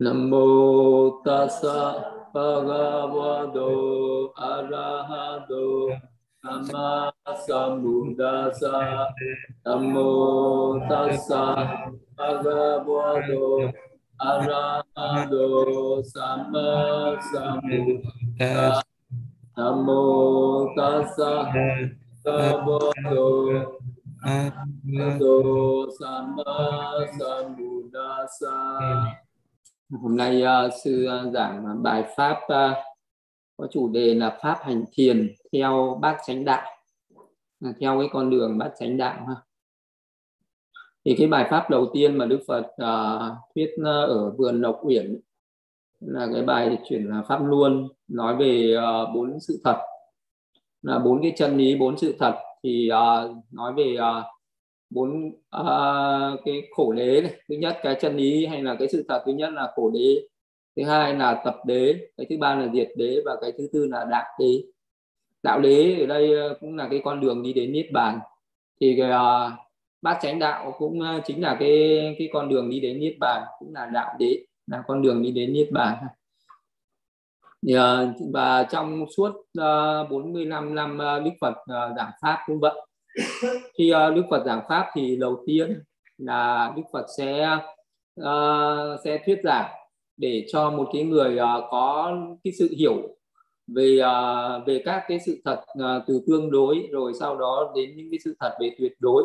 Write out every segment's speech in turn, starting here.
Nam mô tassa bhagavato arahato. Sama sambuddhassa. Nam mô tassa bhagavato arahato. Sama sambuddhassa. Nam mô tassa bhagavato arahato. Sama sambuddhassa hôm nay uh, sư uh, giảng ờ, bài pháp uh, có chủ đề là pháp hành thiền theo bát chánh đạo theo cái con đường bát chánh đạo ha. Thì cái bài pháp đầu tiên mà đức phật uh, thuyết uh, ở vườn lộc uyển là cái bài chuyển pháp luôn nói về uh, bốn sự thật. Là bốn cái chân lý bốn sự thật thì uh, nói về uh, bốn à, cái khổ đế này. thứ nhất cái chân lý hay là cái sự thật. Thứ nhất là khổ đế. Thứ hai là tập đế. Cái thứ ba là diệt đế và cái thứ tư là đạo đế. Đạo đế ở đây ờ, cũng là cái con đường đi đến niết bàn. Thì cái uh, bát chánh đạo cũng ờ, chính là cái cái con đường đi đến niết bàn cũng là đạo đế là con đường đi đến niết bàn. Và trong suốt 45 năm Đức Phật giảng pháp cũng vậy khi uh, Đức Phật giảng pháp thì đầu tiên là Đức Phật sẽ uh, sẽ thuyết giảng để cho một cái người uh, có cái sự hiểu về uh, về các cái sự thật uh, từ tương đối rồi sau đó đến những cái sự thật về tuyệt đối.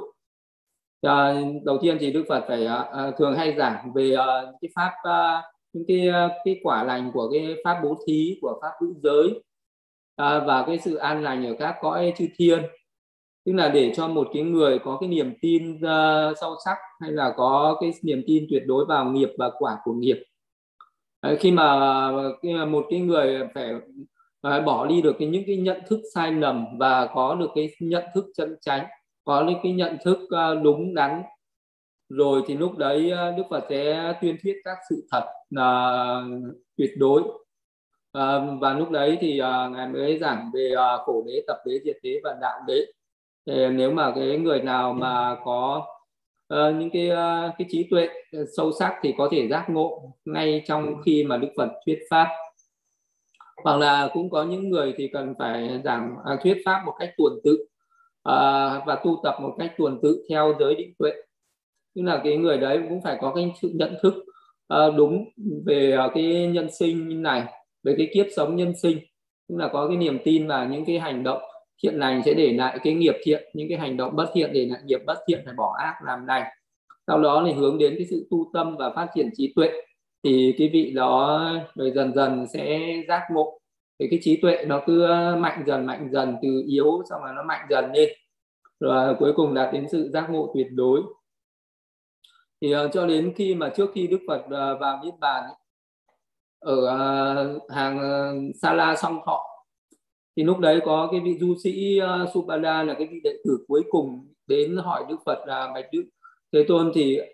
Uh, đầu tiên thì Đức Phật phải uh, thường hay giảng về uh, cái pháp uh, những cái cái quả lành của cái pháp bố thí của pháp hữu giới uh, và cái sự an lành ở các cõi chư thiên tức là để cho một cái người có cái niềm tin uh, sâu sắc hay là có cái niềm tin tuyệt đối vào nghiệp và quả của nghiệp. Đấy, khi mà khi mà một cái người phải uh, bỏ đi được cái những cái nhận thức sai lầm và có được cái nhận thức chân chánh có những cái nhận thức uh, đúng đắn rồi thì lúc đấy uh, Đức Phật sẽ tuyên thuyết các sự thật uh, tuyệt đối. À, và lúc đấy thì uh, ngài mới giảng về uh, khổ đế tập đế diệt đế và đạo đế thì nếu mà cái người nào mà có uh, những cái uh, cái trí tuệ ờ, sâu sắc thì có thể giác ngộ ngay trong khi mà Đức Phật thuyết pháp. Hoặc là cũng có những người thì cần phải giảng uh, thuyết pháp một cách tuần tự uh, và tu tập một cách tuần tự theo giới định tuệ. Tức là cái người đấy cũng phải có cái sự nhận thức uh, đúng về uh, cái nhân sinh này về cái kiếp sống nhân sinh. Tức là có cái niềm tin và những cái hành động thiện lành sẽ để lại cái nghiệp thiện những cái hành động bất thiện để lại nghiệp bất thiện phải bỏ ác làm lành. Sau đó thì hướng đến cái sự tu tâm và phát triển trí tuệ. Thì cái vị đó rồi dần dần sẽ giác ngộ. Thì cái trí tuệ nó cứ mạnh dần mạnh dần từ yếu xong rồi nó mạnh dần lên. Rồi cuối cùng đạt đến sự giác ngộ tuyệt đối. Thì uh, cho đến khi mà trước khi Đức Phật uh, vào niết bàn ở uh, hàng uh, Sa song thọ thì lúc đấy có cái vị du sĩ ờ, uh, Subala là cái vị đệ tử cuối cùng đến hỏi Đức Phật là bạch Đức Thế Tôn thì uh,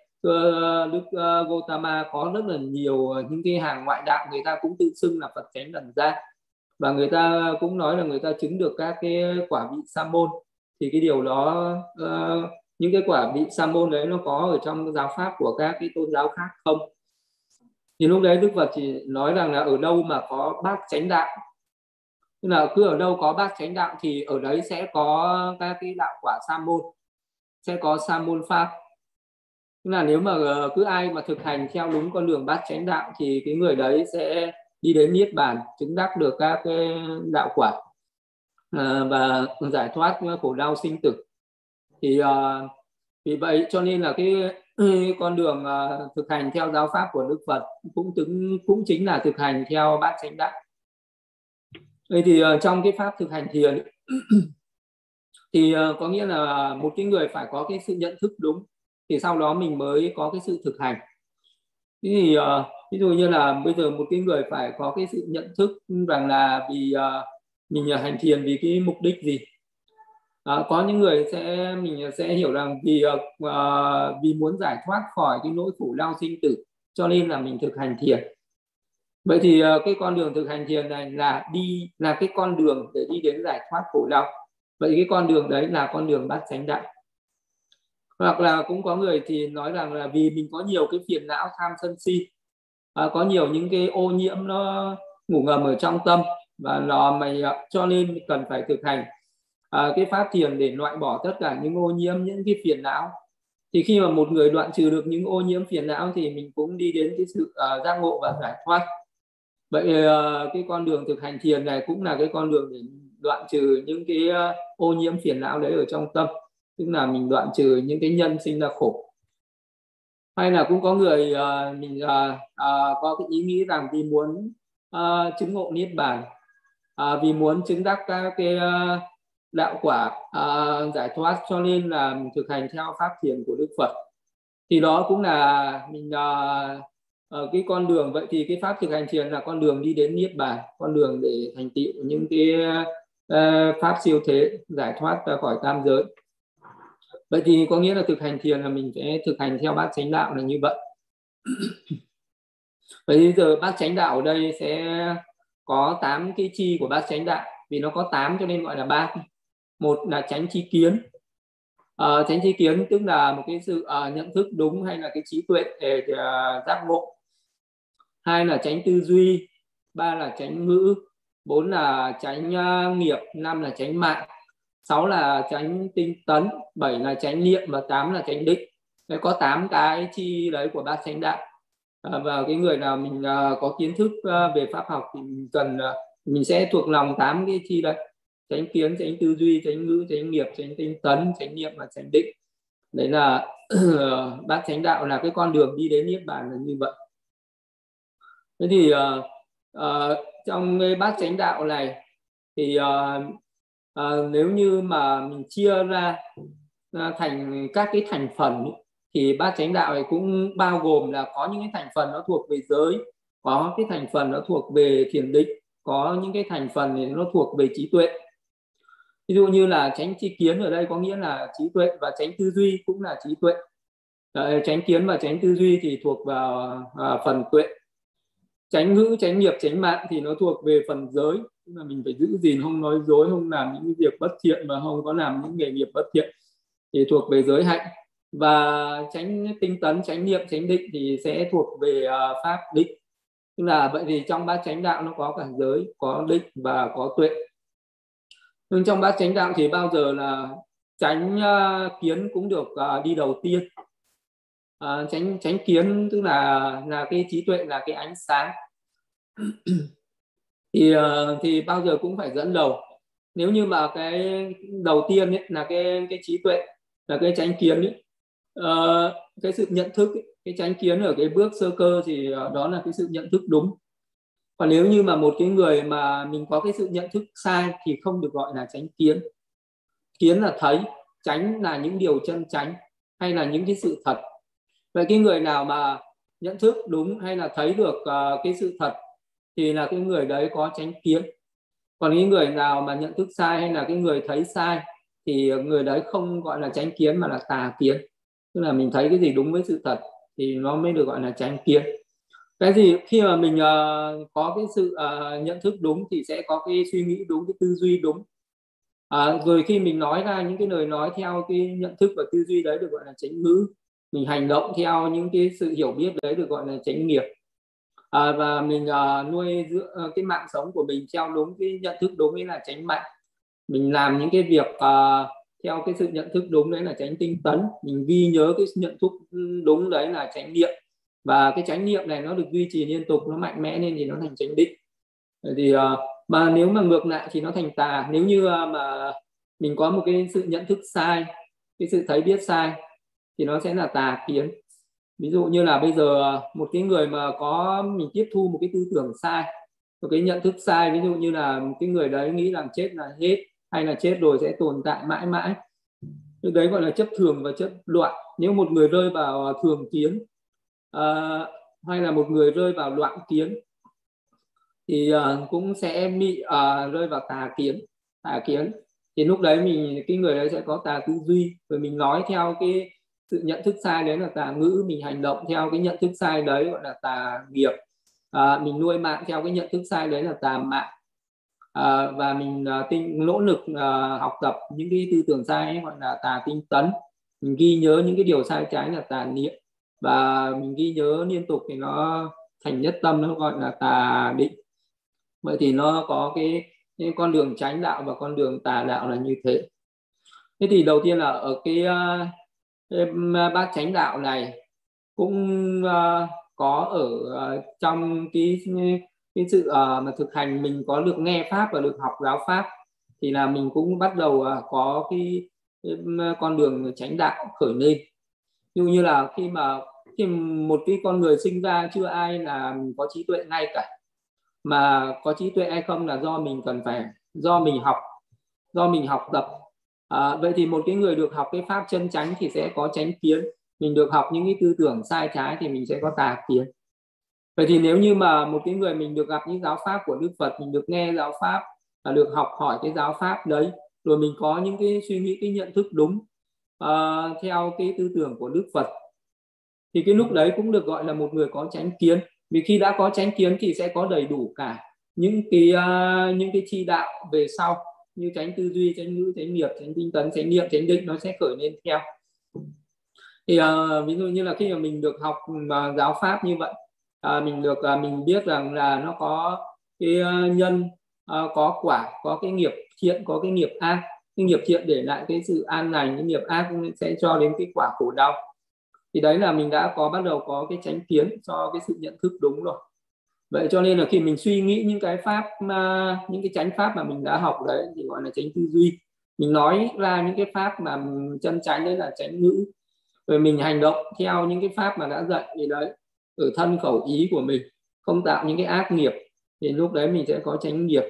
Đức ờ, uh, Gotama có rất là nhiều uh, những cái hàng ngoại đạo người ta cũng tự xưng là Phật chánh đẳng ra và người ta cũng nói là người ta chứng được các cái quả vị sa môn. Thì cái điều đó uh, những cái quả vị sa môn đấy nó có ở trong giáo pháp của các cái tôn giáo khác không? Thì lúc đấy Đức Phật chỉ nói rằng là ở đâu mà có bát chánh đạo tức là cứ ở đâu có bát chánh đạo thì ở đấy sẽ có các cái đạo quả sa môn sẽ có sa môn pháp. Tức là nếu mà ờ, cứ ai mà thực hành theo đúng con đường bát chánh đạo thì cái người đấy sẽ đi đến niết bàn chứng đắc được các cái đạo quả à, và giải thoát khổ đau sinh tử. Thì à, vì vậy cho nên là cái con đường uh, thực hành theo giáo pháp của Đức Phật cũng tính, cũng chính là thực hành theo bát chánh đạo. Vậy thì uh, trong cái pháp thực hành thiền thì uh, có nghĩa là một cái người phải có cái sự nhận thức đúng thì sau đó mình mới có cái sự thực hành. Thế thì uh, ví dụ như là bây giờ một cái người phải có cái sự nhận thức rằng là vì uh, mình hành thiền vì cái mục đích gì à, có những người sẽ mình sẽ hiểu rằng vì uh, vì muốn giải thoát khỏi cái nỗi khổ đau sinh tử cho nên là mình thực hành thiền vậy thì ờ, cái con đường thực hành thiền này là đi là cái con đường để đi đến giải thoát khổ đau. Vậy cái con đường đấy là con đường bát chánh đạo. Hoặc là cũng có người thì nói rằng là vì mình có nhiều cái phiền não tham sân si à, có nhiều những cái ô nhiễm nó ngủ ngầm ở trong tâm và nó mày ờ, cho nên cần phải thực hành à, cái pháp thiền để loại bỏ tất cả những ô nhiễm những cái phiền não. Thì khi mà một người đoạn trừ được những ô nhiễm phiền não thì mình cũng đi đến cái sự uh, giác ngộ và giải thoát vậy ờ, cái con đường thực hành thiền này cũng là cái con đường để đoạn trừ những cái ờ, ô nhiễm phiền não đấy ở trong tâm tức là mình đoạn trừ những cái nhân sinh ra khổ. Hay là cũng có người uh, mình uh, uh, có cái ý nghĩ rằng vì muốn uh, chứng ngộ niết bàn uh, vì muốn chứng đắc các cái uh, đạo quả uh, giải thoát cho nên là mình thực hành theo pháp thiền của đức phật. Thì đó cũng là mình uh, uh, cái con đường vậy thì cái pháp thực hành thiền là con đường đi đến niết bàn con đường để thành tựu những cái uh, pháp siêu thế giải thoát ra khỏi tam giới. Vậy thì có nghĩa là thực hành thiền là mình sẽ thực hành theo bát chánh đạo là như vậy. Vậy bây giờ bát chánh đạo ở đây sẽ có 8 cái chi của bát chánh đạo vì nó có 8 cho nên gọi là ba. Một là tránh chi kiến. Ờ, à, tránh chi kiến tức là một cái sự uh, nhận thức đúng hay là cái trí tuệ để uh, giác ngộ hai là tránh tư duy ba là tránh ngữ bốn là tránh uh, à, nghiệp năm là tránh mạng sáu là tránh tinh tấn bảy là tránh niệm và tám là tránh định. Đấy có tám cái chi đấy của ba chánh đạo. À, và cái người nào mình uh, có kiến thức uh, về pháp học thì mình cần uh, mình sẽ thuộc lòng tám cái chi đấy. Tránh kiến tránh tư duy tránh ngữ tránh nghiệp tránh tinh tấn tránh niệm và tránh định. Đấy là bát chánh đạo là cái con đường đi đến niết bàn là như vậy thế thì uh, uh, trong cái bát chánh đạo này thì uh, uh, nếu như mà mình chia ra uh, thành các cái thành phần thì bát chánh đạo này cũng bao gồm là có những cái thành phần nó thuộc về giới có cái thành phần nó thuộc về thiền định có những cái thành phần thì nó thuộc về trí tuệ. Ví dụ như là tránh chi kiến ở đây có nghĩa là trí tuệ và tránh tư duy cũng là trí tuệ. Tránh kiến và tránh tư duy thì thuộc vào à, phần tuệ tránh ngữ tránh nghiệp tránh mạng thì nó thuộc về phần giới. Tức là mình phải giữ gìn không nói dối không làm những việc bất thiện và không có làm những nghề nghiệp bất thiện thì thuộc về giới hạnh. Và tránh tinh tấn tránh niệm tránh định thì sẽ thuộc về uh, pháp định. Tức là vậy thì trong bát chánh đạo nó có cả giới có định và có tuệ. Nhưng trong bát chánh đạo thì bao giờ là tránh uh, à, kiến cũng được uh, đi đầu tiên uh, tránh tránh kiến tức là là cái trí tuệ là cái ánh sáng. Thì uh, thì bao giờ cũng phải dẫn đầu. Nếu như mà cái đầu tiên ấy, là cái cái trí tuệ là cái tránh kiến ấy, uh, cái sự nhận thức ấy, cái tránh kiến ở cái bước sơ cơ thì uh, đó là cái sự nhận thức đúng. Còn nếu như mà một cái người mà mình có cái sự nhận thức sai thì không được gọi là tránh kiến. Kiến là thấy tránh là những điều chân tránh hay là những cái sự thật vậy cái người nào mà nhận thức đúng hay là thấy được uh, cái sự thật thì là cái người đấy có tránh kiến. Còn cái người nào mà nhận thức sai hay là cái người thấy sai thì người đấy không gọi là tránh kiến mà là tà kiến. Tức là mình thấy cái gì đúng với sự thật thì nó mới được gọi là tránh kiến. Cái gì khi mà mình uh, có cái sự uh, nhận thức đúng thì sẽ có cái suy nghĩ đúng cái tư duy đúng. À, rồi khi mình nói ra những cái lời nói theo cái nhận thức và tư duy đấy được gọi là tránh ngữ mình hành động theo những cái sự hiểu biết đấy được gọi là chánh nghiệp. À, và mình uh, nuôi dưỡng uh, cái mạng sống của mình theo đúng cái nhận thức đúng ấy là tránh mạnh. Mình làm những cái việc uh, theo cái sự nhận thức đúng đấy là tránh tinh tấn. Mình ghi nhớ cái nhận thức ừ, đúng đấy là tránh niệm. Và cái chánh niệm này nó được duy trì liên tục nó mạnh mẽ nên thì nó thành chánh định. Thì uh, mà nếu mà ngược lại thì nó thành tà. Nếu như uh, mà mình có một cái sự nhận thức sai cái sự thấy biết sai thì nó sẽ là tà kiến. Ví dụ như là bây giờ một cái người mà có mình tiếp thu một cái tư tưởng sai một cái nhận thức sai ví dụ như là cái người đấy nghĩ rằng chết là hết hay là chết rồi sẽ tồn tại mãi mãi. Cái đấy gọi là chấp thường và chấp loạn. Nếu một người rơi vào à, thường kiến uh, hay là một người rơi vào loạn kiến thì uh, cũng sẽ bị uh, rơi vào tà kiến tà kiến. Thì lúc đấy mình cái người đấy sẽ có tà tư duy rồi mình nói theo cái sự nhận thức sai đấy là tà ngữ mình hành động theo cái nhận thức sai đấy gọi là tà nghiệp. À, mình nuôi mạng theo cái nhận thức sai đấy là tà mạng. À, và mình à, tinh nỗ lực à, học tập những cái tư tưởng sai ấy, gọi là tà tinh tấn. Mình ghi nhớ những cái điều sai trái là tà niệm. Và mình ghi nhớ liên tục thì nó thành nhất tâm nó gọi là tà định. Vậy thì nó có cái, cái con đường tránh đạo và con đường tà đạo là như thế. Thế thì đầu tiên là ở cái, cái bát chánh đạo này cũng uh, có ở uh, trong cái cái sự uh, mà thực hành mình có được nghe pháp và được học giáo pháp thì là mình cũng bắt đầu uh, có cái, cái con đường tránh đạo khởi lên. Như như là khi mà khi một cái con người sinh ra chưa ai là có trí tuệ ngay cả. Mà có trí tuệ hay không là do mình cần phải do mình học do mình học tập à, vậy thì một cái người được học cái pháp chân chánh thì sẽ có chánh kiến. Mình được học những cái tư tưởng sai trái thì mình sẽ có tà kiến. Vậy thì nếu như mà một cái người mình được gặp những giáo pháp của đức phật mình được nghe giáo pháp và được học hỏi cái giáo pháp đấy rồi mình có những cái suy nghĩ cái nhận thức đúng uh, theo cái tư tưởng của đức phật thì cái lúc đấy cũng được gọi là một người có chánh kiến. Vì khi đã có chánh kiến thì sẽ có đầy đủ cả những cái uh, những cái chi đạo về sau như tránh tư duy tránh ngữ tránh nghiệp tránh tinh tấn tránh niệm tránh định nó sẽ khởi lên theo. Thì uh, ví dụ như là khi mà mình được học uh, giáo pháp như vậy uh, mình được uh, mình biết rằng là nó có cái uh, nhân uh, có quả có cái nghiệp thiện có cái nghiệp ác. Cái nghiệp thiện để lại cái sự an lành cái nghiệp ác sẽ cho đến cái quả khổ đau. Thì đấy là mình đã có bắt đầu có cái tránh kiến cho cái sự nhận thức đúng rồi vậy cho nên là khi mình suy nghĩ những cái pháp mà những cái chánh pháp mà mình đã học đấy, thì gọi là tránh tư duy. Mình nói ra những cái pháp mà chân chánh đấy là tránh ngữ. Rồi mình hành động theo những cái pháp mà đã dạy thì đấy, ở thân khẩu ý của mình, không tạo những cái ác nghiệp, thì lúc đấy mình sẽ có tránh nghiệp.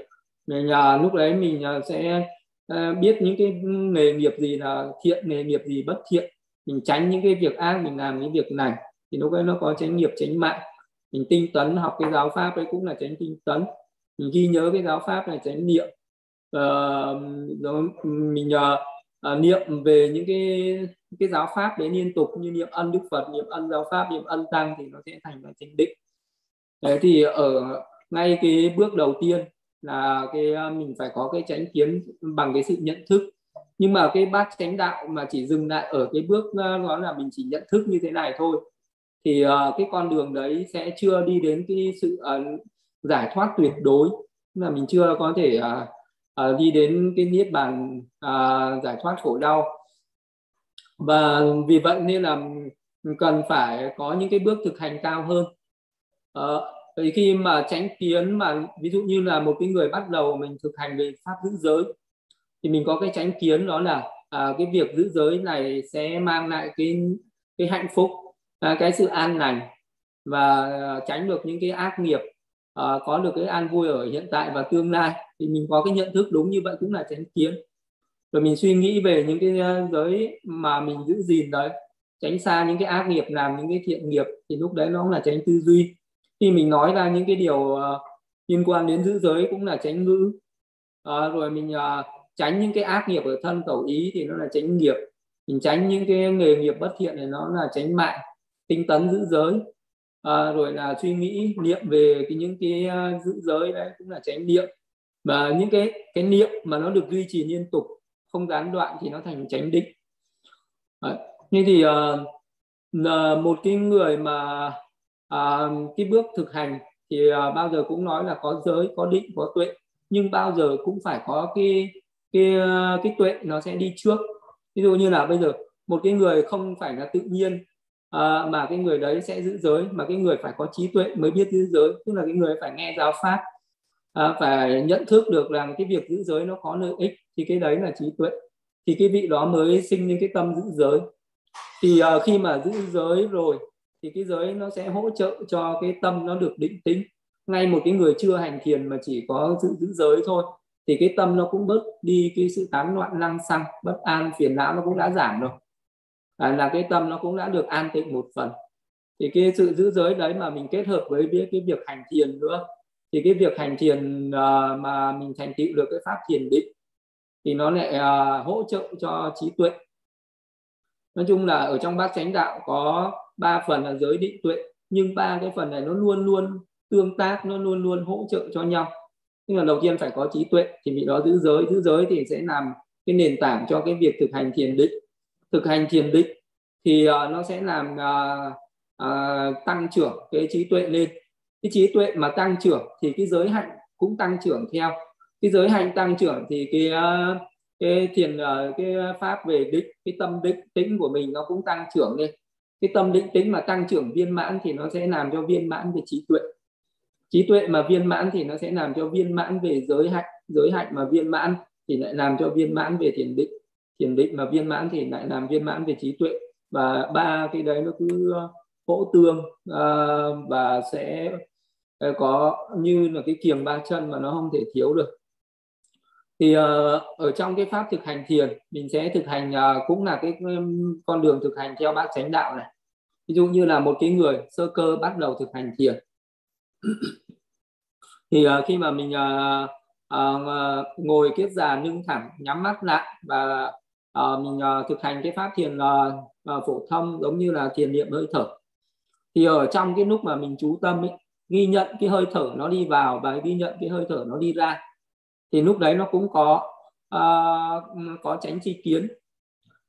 Mình nhờ lúc đấy mình à, sẽ à, biết những cái nghề nghiệp gì là thiện, nghề nghiệp gì bất thiện. Mình tránh những cái việc ác, mình làm những việc này, thì lúc đấy nó có tránh nghiệp tránh mạng mình tinh tấn học cái giáo pháp ấy cũng là tránh tinh tấn. Mình ghi nhớ cái giáo pháp này tránh niệm. Uh, mình uh, uh, niệm về những cái cái giáo pháp đấy liên tục như niệm ân đức phật niệm ân giáo pháp niệm ân tăng thì nó sẽ thành là chánh định. Đấy thì ở ngay cái bước đầu tiên là cái ờ, mình phải có cái chánh kiến bằng cái sự nhận thức. Nhưng mà cái bát chánh đạo mà chỉ dừng lại ở cái bước đó là mình chỉ nhận thức như thế này thôi thì uh, cái con đường đấy sẽ chưa đi đến cái sự uh, giải thoát tuyệt đối. Là mình chưa có thể uh, uh, đi đến cái niết bàn uh, giải thoát khổ đau. Và vì vậy nên là cần phải có những cái bước thực hành cao hơn. Uh, khi mà tránh kiến mà ví dụ như là một cái người bắt đầu mình thực hành về pháp giữ giới thì mình có cái tránh kiến đó là uh, cái việc giữ giới này sẽ mang lại cái cái hạnh phúc à, cái sự an lành và ờ, tránh được những cái ác nghiệp à, có được cái an vui ở hiện tại và tương lai thì mình có cái nhận thức đúng như vậy cũng là tránh kiến. Rồi mình suy nghĩ về những cái ờ, giới mà mình giữ gìn đấy tránh xa những cái ác nghiệp làm những cái thiện nghiệp thì lúc đấy nó cũng là tránh tư duy. Khi mình nói ra những cái điều liên quan đến giữ giới cũng là tránh ngữ. À, rồi mình à, tránh những cái ác nghiệp ở thân khẩu ý thì nó là tránh nghiệp. Mình tránh những cái nghề nghiệp bất thiện thì nó là tránh mạng tinh tấn giữ giới. À, rồi là suy nghĩ niệm về cái những cái uh, giữ giới đấy cũng là tránh niệm. Và những cái cái niệm mà nó được duy trì liên tục không gián đoạn thì nó thành tránh định đấy. như thì uh, một cái người mà uh, cái bước thực hành thì uh, bao giờ cũng nói là có giới có định có tuệ. Nhưng bao giờ cũng phải có cái cái cái tuệ nó sẽ đi trước. Ví dụ như là bây giờ một cái người không phải là tự nhiên à, mà cái người đấy sẽ giữ giới mà cái người phải có trí tuệ mới biết giữ giới tức là cái người phải nghe giáo pháp à, phải nhận thức được rằng cái việc giữ giới nó có lợi ích thì cái đấy là trí tuệ. Thì cái vị đó mới sinh những cái tâm giữ giới. Thì à, khi mà giữ giới rồi thì cái giới nó sẽ hỗ trợ cho cái tâm nó được định tĩnh. Ngay một cái người chưa hành thiền mà chỉ có giữ giữ giới thôi thì cái tâm nó cũng bớt đi cái sự tán loạn lăng xăng bất an phiền não nó cũng đã giảm rồi à, là cái tâm nó cũng đã được an tịnh một phần. Thì cái sự giữ giới đấy mà mình kết hợp với cái việc hành thiền nữa thì cái việc hành thiền uh, mà mình thành tựu được cái pháp thiền định thì nó lại uh, hỗ trợ cho trí tuệ. Nói chung là ở trong bát chánh đạo có ba phần là giới định tuệ nhưng ba cái phần này nó luôn luôn tương tác nó luôn luôn hỗ trợ cho nhau. Nhưng mà đầu tiên phải có trí tuệ thì vị đó giữ giới giữ giới thì sẽ làm cái nền tảng cho cái việc thực hành thiền định thực hành thiền định thì uh, nó sẽ làm uh, uh, tăng trưởng cái trí tuệ lên. Cái trí tuệ mà tăng trưởng thì cái giới hạnh cũng tăng trưởng theo. Cái giới hạnh tăng trưởng thì cái cái thiền cái pháp về định cái tâm định tĩnh của mình nó cũng tăng trưởng lên. Cái tâm định tĩnh mà tăng trưởng viên mãn thì nó sẽ làm cho viên mãn về trí tuệ. Trí tuệ mà viên mãn thì nó sẽ làm cho viên mãn về giới hạnh giới hạnh mà viên mãn thì lại làm cho viên mãn về thiền định thiền định mà viên mãn thì lại làm viên mãn về trí tuệ. Và ba cái đấy nó cứ ờ, hỗ tương uh, và sẽ ờ, có như là cái kiềng ba chân mà nó không thể thiếu được. Thì uh, ở trong cái pháp thực hành thiền mình sẽ thực hành uh, cũng là cái um, con đường thực hành theo bát chánh đạo này. Ví dụ như là một cái người sơ cơ bắt đầu thực hành thiền. Thì uh, khi mà mình uh, uh, ngồi kiết già lưng thẳng nhắm mắt lại và à, mình à, thực hành cái pháp thiền à, à, phổ thông giống như là thiền niệm hơi thở. Thì ở trong cái lúc mà mình chú tâm ấy ghi nhận cái hơi thở nó đi vào và ghi nhận cái hơi thở nó đi ra thì lúc đấy nó cũng có à, có tránh chi kiến.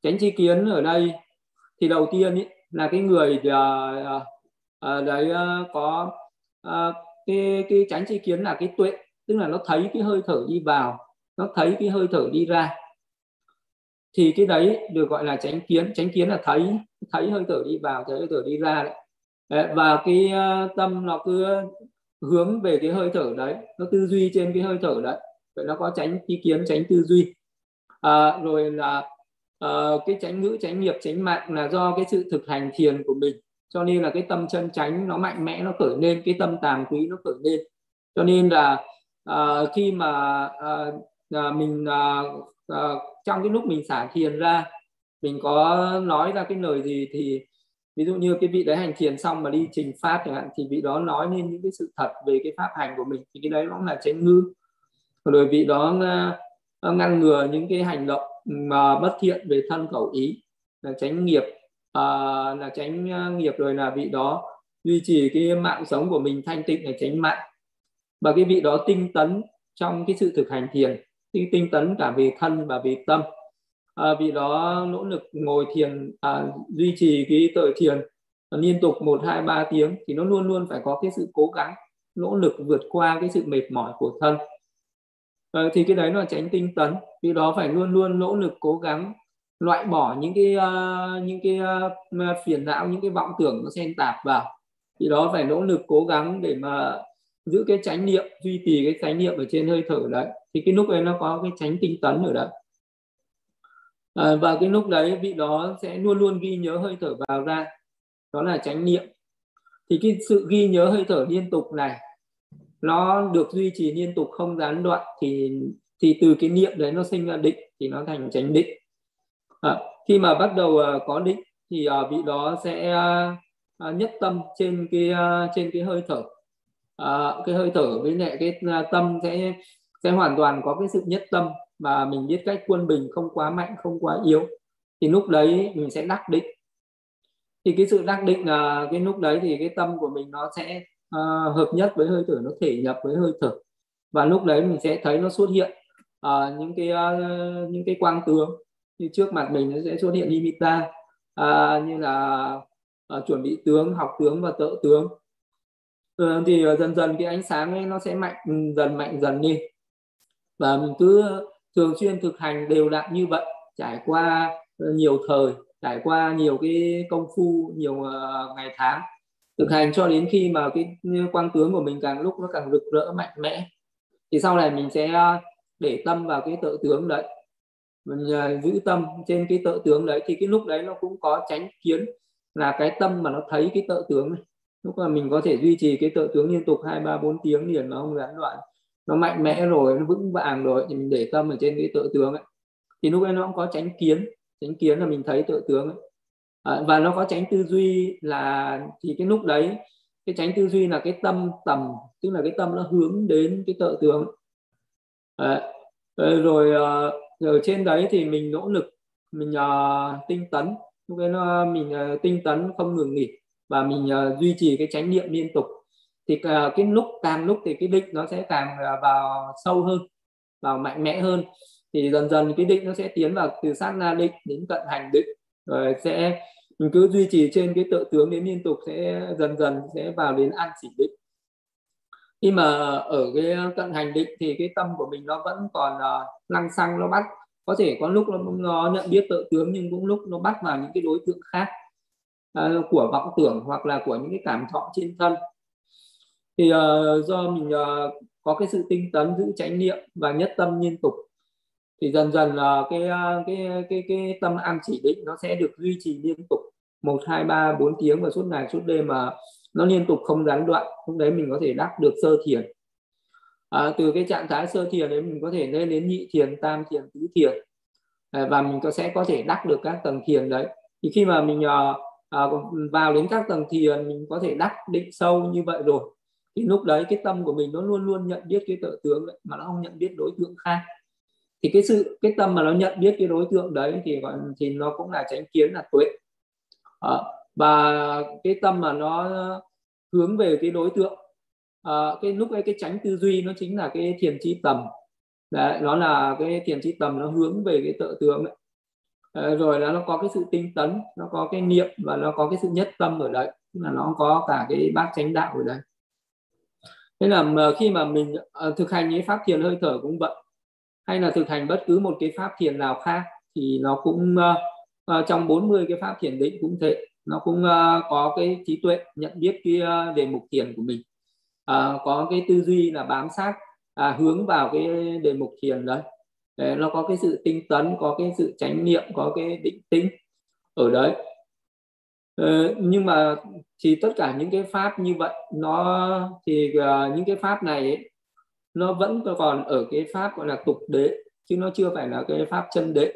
Tránh chi kiến ở đây thì đầu tiên ý, là cái người à, à, đấy à, có à, cái cái tránh chi kiến là cái tuệ tức là nó thấy cái hơi thở đi vào nó thấy cái hơi thở đi ra thì cái đấy được gọi là tránh kiến. Tránh kiến là thấy thấy hơi thở đi vào thấy hơi thở đi ra đấy. Và cái ờ, tâm nó cứ hướng về cái hơi thở đấy nó tư duy trên cái hơi thở đấy. Vậy nó có tránh ý kiến tránh tư duy. À, rồi là à, cái tránh ngữ tránh nghiệp tránh mạng là do cái sự thực hành thiền của mình. Cho nên là cái tâm chân tránh nó mạnh mẽ nó khởi lên cái tâm tàm quý nó khởi lên. Cho nên là à, khi mà à, à, mình à, à, trong cái lúc mình xả thiền ra mình có nói ra cái lời gì thì ví dụ như cái vị đấy hành thiền xong mà đi trình pháp chẳng hạn thì vị đó nói lên những cái sự thật về cái pháp hành của mình thì cái đấy cũng là tránh ngư rồi vị đó à, ngăn ngừa những cái hành động mà bất thiện về thân khẩu ý là tránh nghiệp à, là tránh à, nghiệp rồi là vị đó duy trì cái mạng sống của mình thanh tịnh là tránh mạng. Và cái vị đó tinh tấn trong cái sự thực hành thiền tinh tinh tấn cả về thân và về tâm. À, vì đó nỗ lực ngồi thiền à, duy trì cái tội thiền liên tục một hai ba tiếng thì nó luôn luôn phải có cái sự cố gắng nỗ lực vượt qua cái sự mệt mỏi của thân. À, thì cái đấy là tránh tinh tấn. Vì đó phải luôn luôn nỗ lực cố gắng loại bỏ những cái uh, những cái uh, phiền não những cái vọng tưởng nó xen tạp vào. Thì đó phải nỗ lực cố gắng để mà giữ cái chánh niệm duy trì cái chánh niệm ở trên hơi thở đấy thì cái lúc ấy nó có cái tránh tinh tấn ở đấy. À, và cái lúc đấy vị đó sẽ luôn luôn ghi nhớ hơi thở vào ra đó là chánh niệm. Thì cái sự ghi nhớ hơi thở liên tục này nó được duy trì liên tục không gián đoạn thì thì từ cái niệm đấy nó sinh ra định thì nó thành chánh định. À, khi mà bắt đầu uh, có định thì uh, vị đó sẽ uh, nhất tâm trên cái uh, trên cái hơi thở à, cái hơi thở với lại cái uh, tâm sẽ sẽ hoàn toàn có cái sự nhất tâm và mình biết cách quân bình không quá mạnh không quá yếu. Thì lúc đấy mình sẽ đắc định. Thì cái sự đắc định là cái lúc đấy thì cái tâm của mình nó sẽ uh, hợp nhất với hơi thở nó thể nhập với hơi thở. Và lúc đấy mình sẽ thấy nó xuất hiện uh, những cái uh, những cái quang tướng. Như trước mặt mình nó sẽ xuất hiện limita uh, như là uh, chuẩn bị tướng học tướng và tự tướng. Ừ, thì ờ, dần dần cái ánh sáng ấy nó sẽ mạnh ừ, dần mạnh dần đi. Và mình cứ thường xuyên thực hành đều đặn như vậy, trải qua ờ, nhiều thời, trải qua nhiều cái công phu, nhiều ờ, ngày tháng. Thực hành cho đến khi mà cái ừ, quang tướng của mình càng lúc nó càng rực rỡ, mạnh mẽ, thì sau này mình sẽ để tâm vào cái tự tướng đấy. Mình giữ tâm trên cái tự tướng đấy, thì cái lúc đấy nó cũng có tránh kiến là cái tâm mà nó thấy cái tự tướng này lúc mà mình có thể duy trì cái tự tướng liên tục hai ba bốn tiếng liền nó không gián đoạn. Nó mạnh mẽ rồi nó vững vàng rồi thì mình để tâm ở trên cái tự tướng ấy. Thì lúc ấy nó cũng có tránh kiến. Tránh kiến là mình thấy tự tướng ấy. À, và nó có tránh tư duy là thì cái lúc đấy cái tránh tư duy là cái tâm tầm tức là cái tâm nó hướng đến cái tự tướng. À, rồi ờ, ở trên đấy thì mình nỗ lực mình uh, tinh tấn. Lúc ấy nó mình uh, tinh tấn không ngừng nghỉ và mình uh, duy trì cái chánh niệm liên tục. Thì uh, cái lúc càng lúc thì cái định nó sẽ càng uh, vào sâu hơn vào mạnh mẽ hơn. Thì dần dần cái định nó sẽ tiến vào từ sát na định đến cận hành định. Rồi sẽ mình cứ duy trì trên cái tự tướng đến liên tục sẽ dần dần sẽ vào đến an chỉ định. Khi mà ở cái cận hành định thì cái tâm của mình nó vẫn còn uh, lăng xăng nó bắt. Có thể có lúc nó, nó nhận biết tự tướng nhưng cũng lúc nó bắt vào những cái đối tượng khác uh, của vọng tưởng hoặc là của những cái cảm thọ trên thân. Thì uh, do mình uh, có cái sự tinh tấn giữ chánh niệm và nhất tâm liên tục thì dần dần là cái cái cái cái tâm an chỉ định nó sẽ được duy trì liên tục. Một hai ba bốn tiếng và suốt ngày suốt đêm mà nó liên tục không gián đoạn lúc đấy mình có thể đắc được sơ thiền. À, từ cái trạng thái sơ thiền đấy mình có thể lên đến nhị thiền tam thiền tứ thiền. À, và mình có sẽ có thể đắc được các tầng thiền đấy. Thì khi mà mình uh, à, vào đến các tầng thiền à, mình có thể đắc định sâu như vậy rồi. Thì lúc đấy cái tâm của mình nó luôn luôn nhận biết cái tự tướng đấy, mà nó không nhận biết đối tượng khác. Thì cái sự cái tâm mà nó nhận biết cái đối tượng đấy thì gọi thì nó cũng là tránh kiến là tuệ. À, và cái tâm mà nó hướng về cái đối tượng à, cái lúc ấy cái tránh tư duy nó chính là cái thiền chi tầm. Đấy, nó là cái thiền chi tầm nó hướng về cái tự tướng đấy. Ờ, rồi là nó có cái sự tinh tấn, nó có cái niệm và nó có cái sự nhất tâm ở đấy, là nó có cả cái bát chánh đạo ở đây nên là khi mà mình ờ, thực hành những pháp thiền hơi thở cũng vậy, hay là thực hành bất cứ một cái pháp thiền nào khác thì nó cũng ờ, trong 40 cái pháp thiền định cũng thế, nó cũng có cái trí tuệ nhận biết cái đề mục thiền của mình. Có cái tư duy là bám sát à, hướng vào cái đề mục thiền đấy đấy, nó có cái sự tinh tấn có cái sự chánh niệm có cái định tĩnh ở đấy. Ờ, nhưng mà thì tất cả những cái pháp như vậy nó thì uh, những cái pháp này ấy, nó vẫn còn ở cái pháp gọi là tục đế chứ nó chưa phải là cái pháp chân đế.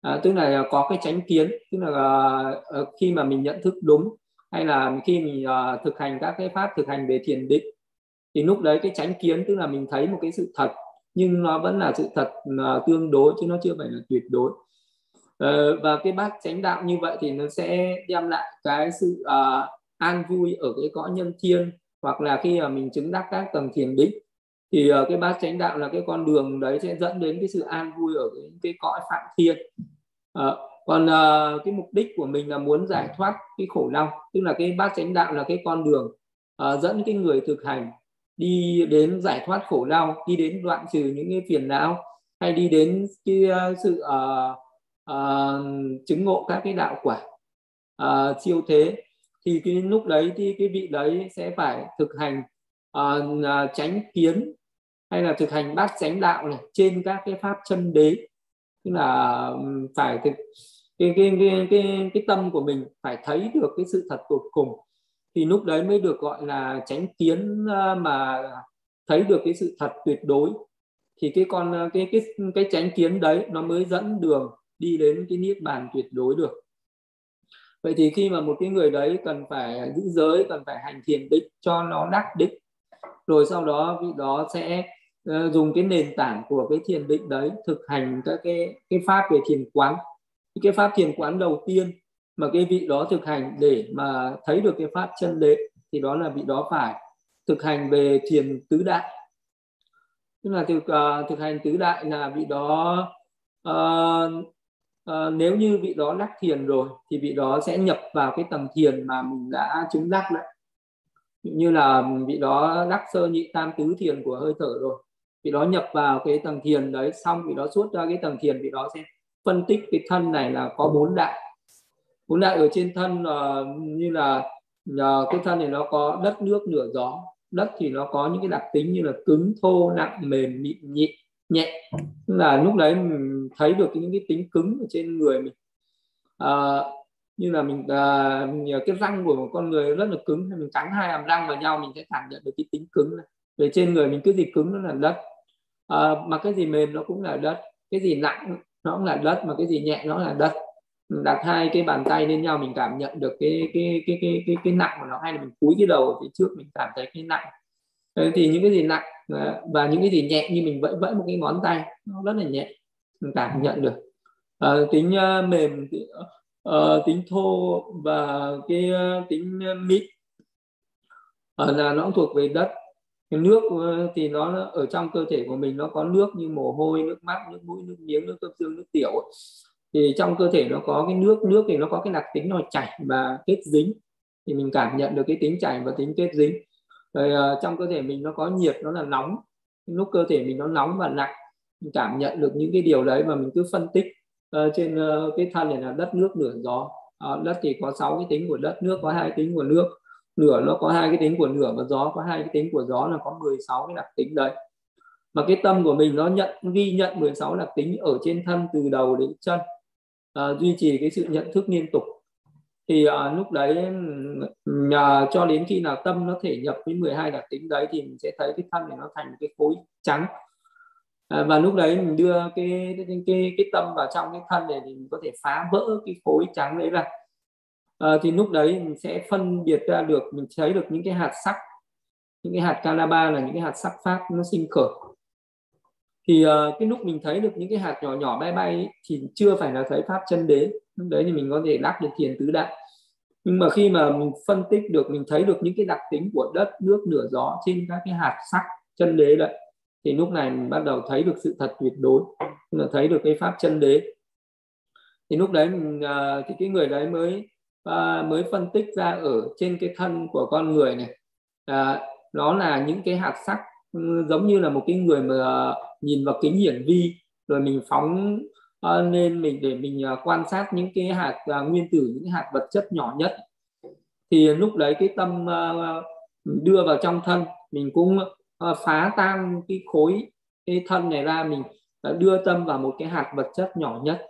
À, tức là có cái tránh kiến tức là uh, khi mà mình nhận thức đúng hay là khi mình uh, thực hành các cái pháp thực hành về thiền định thì lúc đấy cái tránh kiến tức là mình thấy một cái sự thật nhưng nó vẫn là sự thật tương đối chứ nó chưa phải là tuyệt đối. Ờ, và cái bát chánh đạo như vậy thì nó sẽ đem lại cái sự uh, an vui ở cái cõi nhân thiên hoặc là khi mà mình chứng đắc các tầng thiền định. Thì uh, cái bát chánh đạo là cái con đường đấy sẽ dẫn đến cái sự an vui ở cái, cái cõi phạm thiên. Uh, còn uh, cái mục đích của mình là muốn giải thoát cái khổ đau tức là cái bát chánh đạo là cái con đường uh, dẫn cái người thực hành đi đến giải thoát khổ đau đi đến đoạn trừ những cái phiền não hay đi đến cái ờ, sự uh, uh, chứng ngộ các cái đạo quả uh, siêu thế thì cái lúc đấy thì cái vị đấy sẽ phải thực hành uh, tránh kiến hay là thực hành bát chánh đạo này trên các cái pháp chân đế. Tức là phải thực cái cái cái cái cái tâm của mình phải thấy được cái sự thật tột cùng thì lúc đấy mới được gọi là tránh kiến ờ, mà thấy được cái sự thật tuyệt đối. Thì cái con ờ, cái cái cái tránh kiến đấy nó mới dẫn đường đi đến cái niết bàn tuyệt đối được. Vậy thì khi mà một cái người đấy cần phải giữ giới cần phải hành thiền định cho nó đắc định rồi sau đó vị đó sẽ uh, dùng cái nền tảng của cái thiền định đấy thực hành các cái cái pháp về thiền quán. Cái pháp thiền quán đầu tiên mà cái vị đó thực hành để mà thấy được cái pháp chân đế thì đó là vị đó phải thực hành về thiền tứ đại. Tức là thực uh, thực hành tứ đại là vị đó uh, uh, nếu như vị đó đắc thiền rồi thì vị đó sẽ nhập vào cái tầng thiền mà mình đã chứng đắc đấy như là vị đó đắc sơ nhị tam tứ thiền của hơi thở rồi vị đó nhập vào cái tầng thiền đấy xong vị đó suốt ra cái tầng thiền vị đó sẽ phân tích cái thân này là có bốn đại bốn đại ở trên thân uh, như là uh, cái thân này nó có đất nước nửa gió. Đất thì nó có những cái đặc tính như là cứng thô nặng mềm mịn nhịn nhẹ. Là lúc đấy mình thấy được những cái tính cứng ở trên người mình. À, như là mình à, cái răng của một con người rất là cứng hay mình cắn hai hàm răng vào nhau mình sẽ cảm nhận được cái tính cứng này. Về trên người mình cái gì cứng nó là đất. À, mà cái gì mềm nó cũng là đất cái gì nặng nó cũng là đất mà cái gì nhẹ nó là đất đặt hai cái bàn tay lên nhau mình cảm nhận được cái cái cái cái cái, cái nặng của nó hay là mình cúi cái đầu ở phía trước mình cảm thấy cái nặng. Thì những cái gì nặng ờ, và những cái gì nhẹ như mình vẫy vẫy một cái ngón tay nó rất là nhẹ mình cảm nhận được. À, tính uh, mềm uh, tính thô và cái uh, tính mịn uh, là nó thuộc về đất. Cái nước thì nó ở trong cơ thể của mình nó có nước như mồ hôi nước mắt nước mũi nước miếng nước cơ xương nước tiểu thì trong cơ thể nó có cái nước nước thì nó có cái đặc tính nó chảy và kết dính. Thì mình cảm nhận được cái tính chảy và tính kết dính. Rồi uh, trong cơ thể mình nó có nhiệt nó là nóng. Lúc cơ thể mình nó nóng và lạnh mình cảm nhận được những cái điều đấy mà mình cứ phân tích uh, trên uh, cái thân này là đất nước lửa gió. Uh, đất thì có sáu cái tính của đất nước có hai tính của nước. Lửa nó có hai cái tính của lửa và gió có hai cái tính của gió là có 16 cái đặc tính đấy. Mà cái tâm của mình nó nhận ghi nhận 16 đặc tính ở trên thân từ đầu đến chân uh, duy trì cái sự nhận thức liên tục. Thì uh, lúc đấy uh, cho đến khi nào tâm nó thể nhập với 12 đặc tính đấy thì mình sẽ thấy cái thân này nó thành cái khối trắng. Uh, và lúc đấy mình đưa cái cái cái, cái tâm vào trong cái thân này thì mình có thể phá vỡ cái khối trắng đấy ra. Uh, thì lúc đấy mình sẽ phân biệt ra được mình thấy được những cái hạt sắc. Những cái hạt canaba là những cái hạt sắc pháp nó sinh khởi thì uh, cái lúc mình thấy được những cái hạt nhỏ nhỏ bay bay thì chưa phải là thấy pháp chân đế. Lúc đấy thì mình có thể đắc được thiền tứ đại. Nhưng mà khi mà mình phân tích được mình thấy được những cái đặc tính của đất nước lửa gió trên các cái hạt sắc chân đế đấy thì lúc này mình bắt đầu thấy được sự thật tuyệt đối là thấy được cái pháp chân đế. Thì lúc đấy mình uh, thì cái người đấy mới uh, mới phân tích ra ở trên cái thân của con người này. Uh, nó là những cái hạt sắc Ừ, giống như là một cái người mà nhìn vào kính hiển vi rồi mình phóng ờ, lên mình để mình ờ, quan sát những cái hạt ờ, nguyên tử những hạt vật chất nhỏ nhất. Thì lúc đấy cái tâm đưa vào trong thân mình cũng phá tan cái khối cái thân này ra mình đưa tâm vào một cái hạt vật chất nhỏ nhất.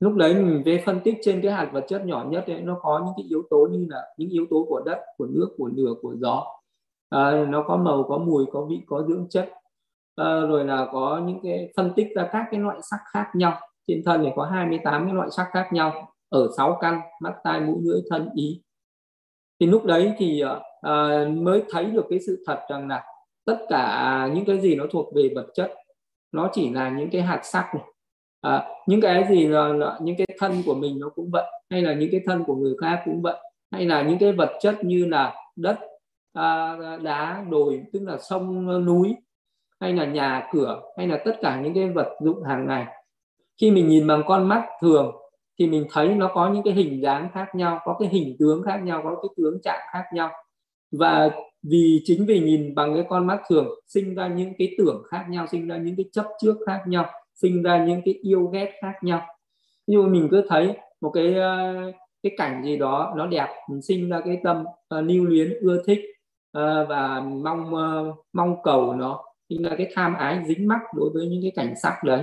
Lúc đấy mình về phân tích trên cái hạt vật chất nhỏ nhất ấy, nó có những cái yếu tố như là những yếu tố của đất của nước của lửa của gió à, nó có màu có mùi có vị có dưỡng chất. À, rồi là có những cái phân tích ra các cái loại sắc khác nhau. Trên thân này có 28 cái loại sắc khác nhau ở 6 căn mắt tai mũi lưỡi thân ý. Thì lúc đấy thì à, mới thấy được cái sự thật rằng là tất cả những cái gì nó thuộc về vật chất nó chỉ là những cái hạt sắc này. À, những cái gì là, là những cái thân của mình nó cũng vậy hay là những cái thân của người khác cũng vậy hay là những cái vật chất như là đất à, đá đồi tức là sông ờ, núi hay là nhà cửa hay là tất cả những cái vật dụng hàng ngày. Khi mình nhìn bằng con mắt thường thì mình thấy nó có những cái hình dáng khác nhau có cái hình tướng khác nhau có cái tướng trạng khác nhau. Và vì chính vì nhìn bằng cái con mắt thường sinh ra những cái tưởng khác nhau sinh ra những cái chấp trước khác nhau sinh ra những cái yêu ghét khác nhau. Như mình cứ thấy một cái ờ, cái cảnh gì đó nó đẹp mình sinh ra cái tâm uh, lưu luyến ưa thích Ờ, và mong ờ, mong cầu nó sinh là cái tham ái dính mắc đối với những cái cảnh sắc đấy.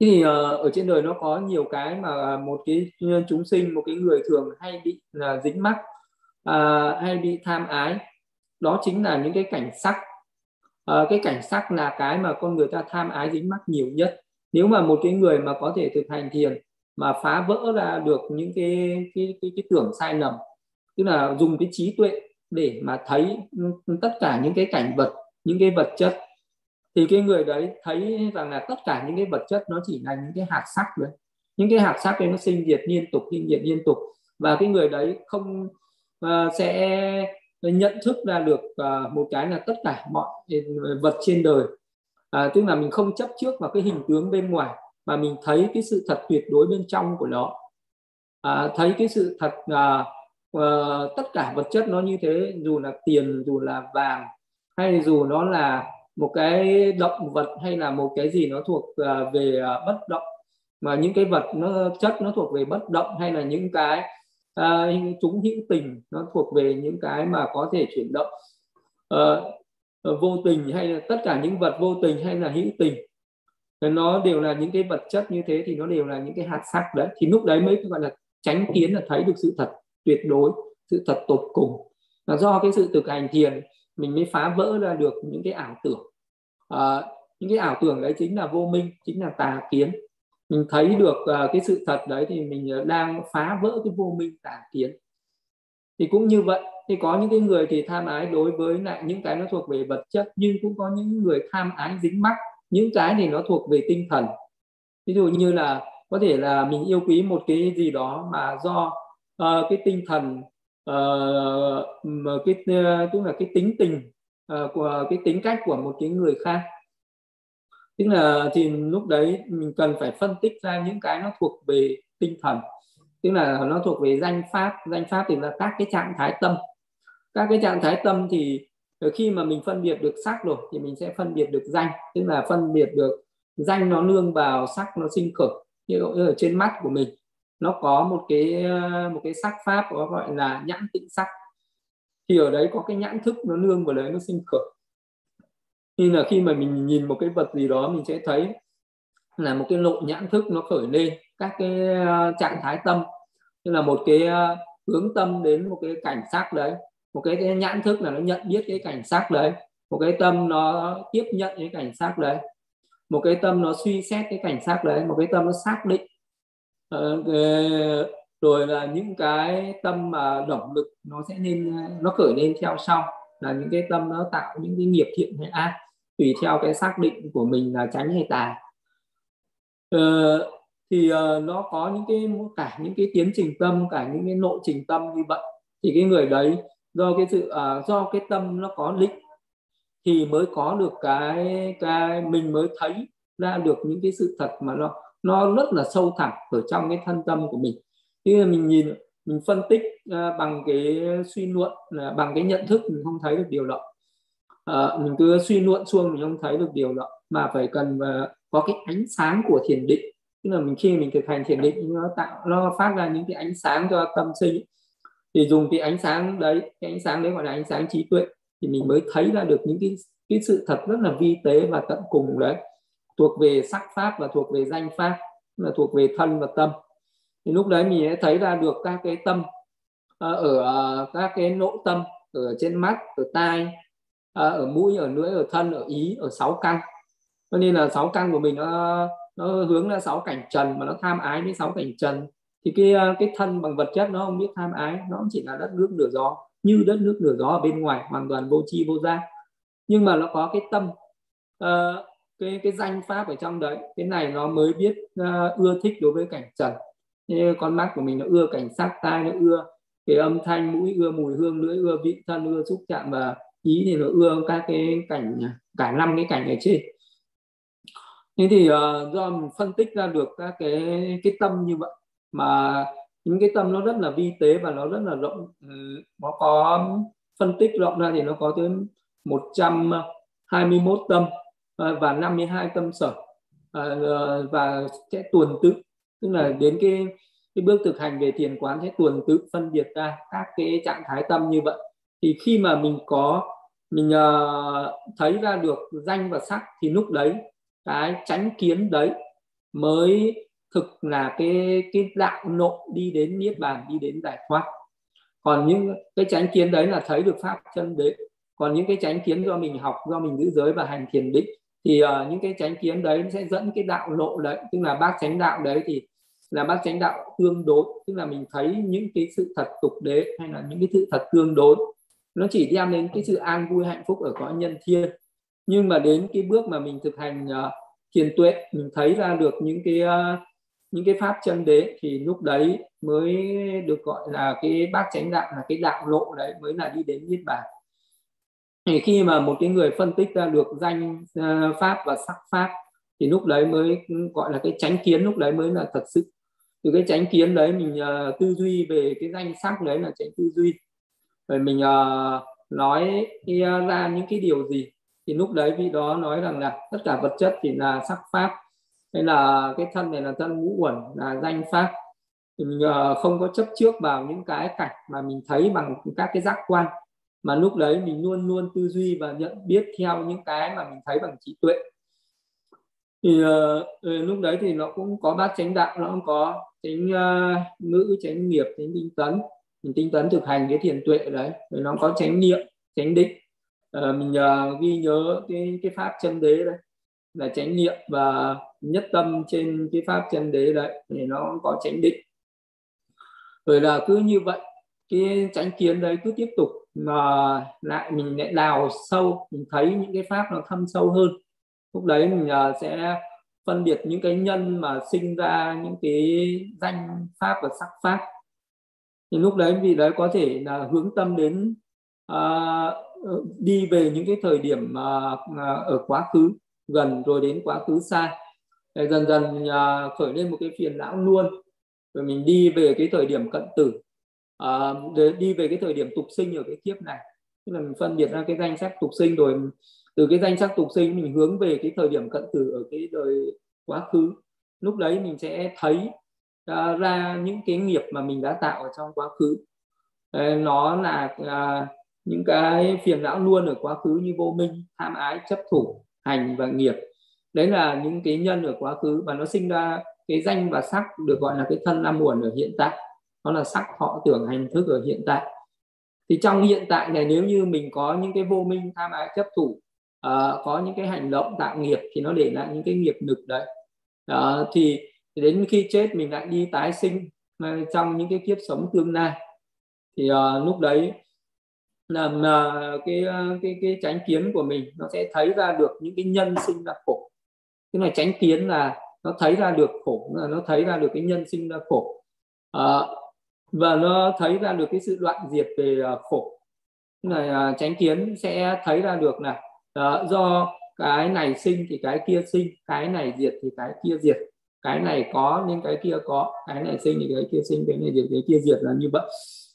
Thì ờ, ở trên đời nó có nhiều cái mà một cái chúng sinh một cái người thường hay bị là dính mắc hay bị tham ái. Đó chính là những cái cảnh sắc. Cái cảnh sắc là cái mà con người ta tham ái dính mắc nhiều nhất. Nếu mà một cái người mà có thể thực hành thiền mà phá vỡ ra được những cái cái cái, cái tưởng sai lầm tức là dùng cái trí tuệ để mà thấy tất cả những cái cảnh vật những cái vật chất. Thì cái người đấy thấy rằng là tất cả những cái vật chất nó chỉ là những cái hạt sắc đấy những cái hạt sắc đấy nó sinh diệt liên tục sinh diệt liên tục. Và cái người đấy không uh, sẽ nhận thức ra được uh, một cái là tất cả mọi vật trên đời. Uh, tức là mình không chấp trước vào cái hình tướng bên ngoài mà mình thấy cái sự thật tuyệt đối bên trong của nó. Uh, thấy cái sự thật uh, uh, tất cả vật chất nó như thế dù là tiền dù là vàng hay dù nó là một cái động vật hay là một cái gì nó thuộc uh, về uh, bất động mà những cái vật nó chất nó thuộc về bất động hay là những cái uh, chúng hữu tình nó thuộc về những cái mà có thể chuyển động. Uh, vô tình hay là tất cả những vật vô tình hay là hữu tình nó đều là những cái vật chất như thế thì nó đều là những cái hạt sắc đấy. Thì lúc đấy mới gọi là tránh kiến là thấy được sự thật tuyệt đối sự thật tột cùng. Là do cái sự thực hành thiền mình mới phá vỡ ra được những cái ảo tưởng. À, những cái ảo tưởng đấy chính là vô minh chính là tà kiến. Mình thấy được uh, cái sự thật đấy thì mình đang phá vỡ cái vô minh tà kiến. Thì cũng như vậy thì có những cái người thì tham ái đối với lại những cái nó thuộc về vật chất nhưng cũng có những người tham ái dính mắc. Những cái thì nó thuộc về tinh thần. Ví dụ như là có thể là mình yêu quý một cái gì đó mà do uh, cái tinh thần uh, cái uh, tức là cái tính tình uh, của cái tính cách của một cái người khác. Tức là thì lúc đấy mình cần phải phân tích ra những cái nó thuộc về tinh thần. Tức là nó thuộc về danh pháp. Danh pháp thì là các cái trạng thái tâm. Các cái trạng thái tâm thì khi mà mình phân biệt được sắc rồi thì mình sẽ phân biệt được danh. Tức là phân biệt được danh nó nương vào sắc nó sinh khởi như ở trên mắt của mình nó có một cái ờ, một cái sắc pháp có gọi là nhãn tịnh sắc. Thì ở đấy có cái nhãn thức nó nương vào đấy nó sinh khởi. Như là khi mà mình nhìn một cái vật gì đó mình sẽ thấy là một cái lộ nhãn thức nó khởi lên các cái ờ, trạng thái tâm. Như là một cái ờ, hướng tâm đến một cái cảnh sắc đấy. Một cái, cái nhãn thức là nó nhận biết cái cảnh sắc đấy. Một cái tâm nó tiếp nhận cái cảnh sắc đấy. Một cái tâm nó suy xét cái cảnh sắc đấy. Một cái tâm nó xác định Ờ, ờ, rồi là những cái tâm mà động lực nó sẽ nên nó khởi lên theo sau là những cái tâm nó tạo những cái nghiệp thiện hay ác tùy theo cái xác định của mình là tránh hay tà. Ờ, thì uh, nó có những cái cả những cái tiến trình tâm cả những cái nội trình tâm như vậy. Thì cái người đấy do cái sự uh, do cái tâm nó có định thì mới có được cái cái mình mới thấy ra được những cái sự thật mà nó nó rất là sâu thẳm ở trong cái thân tâm của mình. Khi mà mình nhìn mình phân tích uh, bằng cái suy luận uh, bằng cái nhận thức mình không thấy được điều đó. Uh, mình cứ suy luận xuông mình không thấy được điều đó. Mà phải cần uh, có cái ánh sáng của thiền định. Tức là mình khi mình thực hành thiền định nó tạo nó phát ra những cái ánh sáng cho tâm sinh. Thì dùng cái ánh sáng đấy cái ánh sáng đấy gọi là ánh sáng trí tuệ thì mình mới thấy ra được những cái cái sự thật rất là vi tế và tận cùng đấy thuộc về sắc pháp và thuộc về danh pháp là thuộc về thân và tâm. Thì lúc đấy mình sẽ thấy ra được các cái tâm à, ở à, các cái nội tâm ở trên mắt ở tai à, ở mũi ở lưỡi ở thân ở ý ở sáu căn. Cho nên là sáu căn của mình nó nó hướng ra sáu cảnh trần mà nó tham ái với sáu cảnh trần. Thì cái cái thân bằng vật chất nó không biết tham ái nó chỉ là đất nước lửa gió như đất nước lửa gió ở bên ngoài hoàn toàn vô tri vô giác. Nhưng mà nó có cái tâm uh, cái cái danh pháp ở trong đấy. Cái này nó mới biết uh, ưa thích đối với cảnh trần. Như con mắt của mình nó ưa cảnh sắc tai nó ưa cái âm thanh mũi ưa mùi hương lưỡi ưa vị thân ưa xúc chạm và ý thì nó ưa các cái cảnh cả năm cái cảnh ở trên. Thế thì uh, do mình phân tích ra được các cái cái tâm như vậy mà những cái tâm nó rất là vi tế và nó rất là rộng ừ, nó có phân tích rộng ra thì nó có tới 121 tâm. Ờ, và 52 tâm sở. Ờ, ờ, và sẽ tuần tự tức là đến cái cái bước thực hành về thiền quán sẽ tuần tự phân biệt ra các cái trạng thái tâm như vậy. Thì khi mà mình có mình uh, thấy ra được danh và sắc thì lúc đấy cái tránh kiến đấy mới thực là cái cái đạo nộ đi đến niết bàn đi đến giải thoát. Còn những cái tránh kiến đấy là thấy được pháp chân đế. Còn những cái tránh kiến do mình học do mình giữ giới và hành thiền định thì uh, những cái chánh kiến đấy sẽ dẫn cái đạo lộ đấy tức là bác chánh đạo đấy thì là bác chánh đạo tương đối tức là mình thấy những cái sự thật tục đế hay là những cái sự thật tương đối nó chỉ đem đến cái sự an vui hạnh phúc ở cõi nhân thiên. Nhưng mà đến cái bước mà mình thực hành uh, thiền tuệ mình thấy ra được những cái uh, những cái pháp chân đế thì lúc đấy mới được gọi là cái bác chánh đạo là cái đạo lộ đấy mới là đi đến niết bàn thì khi mà một cái người phân tích ra được danh ờ, pháp và sắc pháp thì lúc đấy mới gọi là cái tránh kiến lúc đấy mới là thật sự. Từ cái tránh kiến đấy mình uh, tư duy về cái danh sắc đấy là tránh tư duy. Rồi mình uh, nói ra những cái điều gì thì lúc đấy vị đó nói rằng là tất cả vật chất thì là sắc pháp hay là cái thân này là thân ngũ uẩn là danh pháp. Thì mình uh, không có chấp trước vào những cái cảnh mà mình thấy bằng các cái giác quan mà lúc đấy mình luôn luôn tư duy và nhận biết theo những cái mà mình thấy bằng trí tuệ. Thì uh, lúc đấy thì nó cũng có bát chánh đạo nó cũng có chánh uh, ngữ chánh nghiệp chánh tinh tấn. Mình tinh tấn thực hành cái thiền tuệ đấy rồi nó có chánh niệm chánh định. Uh, mình uh, ghi nhớ cái cái pháp chân đế đấy là chánh niệm và nhất tâm trên cái pháp chân đế đấy thì nó có chánh định. Rồi là cứ như vậy cái chánh kiến đấy cứ tiếp tục mà lại mình lại đào sâu mình thấy những cái pháp nó thâm sâu hơn. Lúc đấy mình à, sẽ phân biệt những cái nhân mà sinh ra những cái danh pháp và sắc pháp. Thì lúc đấy vì đấy có thể là hướng tâm đến uh, đi về những cái thời điểm uh, ở quá khứ gần rồi đến quá khứ xa. Để dần dần uh, khởi lên một cái phiền não luôn. Rồi mình đi về cái thời điểm cận tử à, để đi về cái thời điểm tục sinh ở cái kiếp này. Tức là mình phân biệt ra cái danh sách tục sinh rồi từ cái danh sách tục sinh mình hướng về cái thời điểm cận tử ở cái đời quá khứ. Lúc đấy mình sẽ thấy uh, ra những cái nghiệp mà mình đã tạo ở trong quá khứ. Uh, nó là uh, những cái phiền não luôn ở quá khứ như vô minh tham ái chấp thủ hành và nghiệp. Đấy là những cái nhân ở quá khứ và nó sinh ra cái danh và sắc được gọi là cái thân năm muộn ở hiện tại nó là sắc họ tưởng hành thức ở hiện tại. Thì trong hiện tại này nếu như mình có những cái vô minh tham ái chấp thủ uh, có những cái hành động tạo nghiệp thì nó để lại những cái nghiệp nực đấy. Uh, thì đến khi chết mình lại đi tái sinh trong những cái kiếp sống tương lai. Thì uh, lúc đấy là uh, cái cái cái tránh kiến của mình nó sẽ thấy ra được những cái nhân sinh ra khổ. Cái này tránh kiến là nó thấy ra được khổ là nó thấy ra được cái nhân sinh ra khổ. Uh, và nó thấy ra được cái sự đoạn diệt về à, khổ. Này à, chánh tránh kiến sẽ thấy ra được là uh, do cái này sinh thì cái kia sinh cái này diệt thì cái kia diệt cái này có nên cái kia có cái này sinh thì cái kia sinh cái này diệt cái kia diệt là như vậy.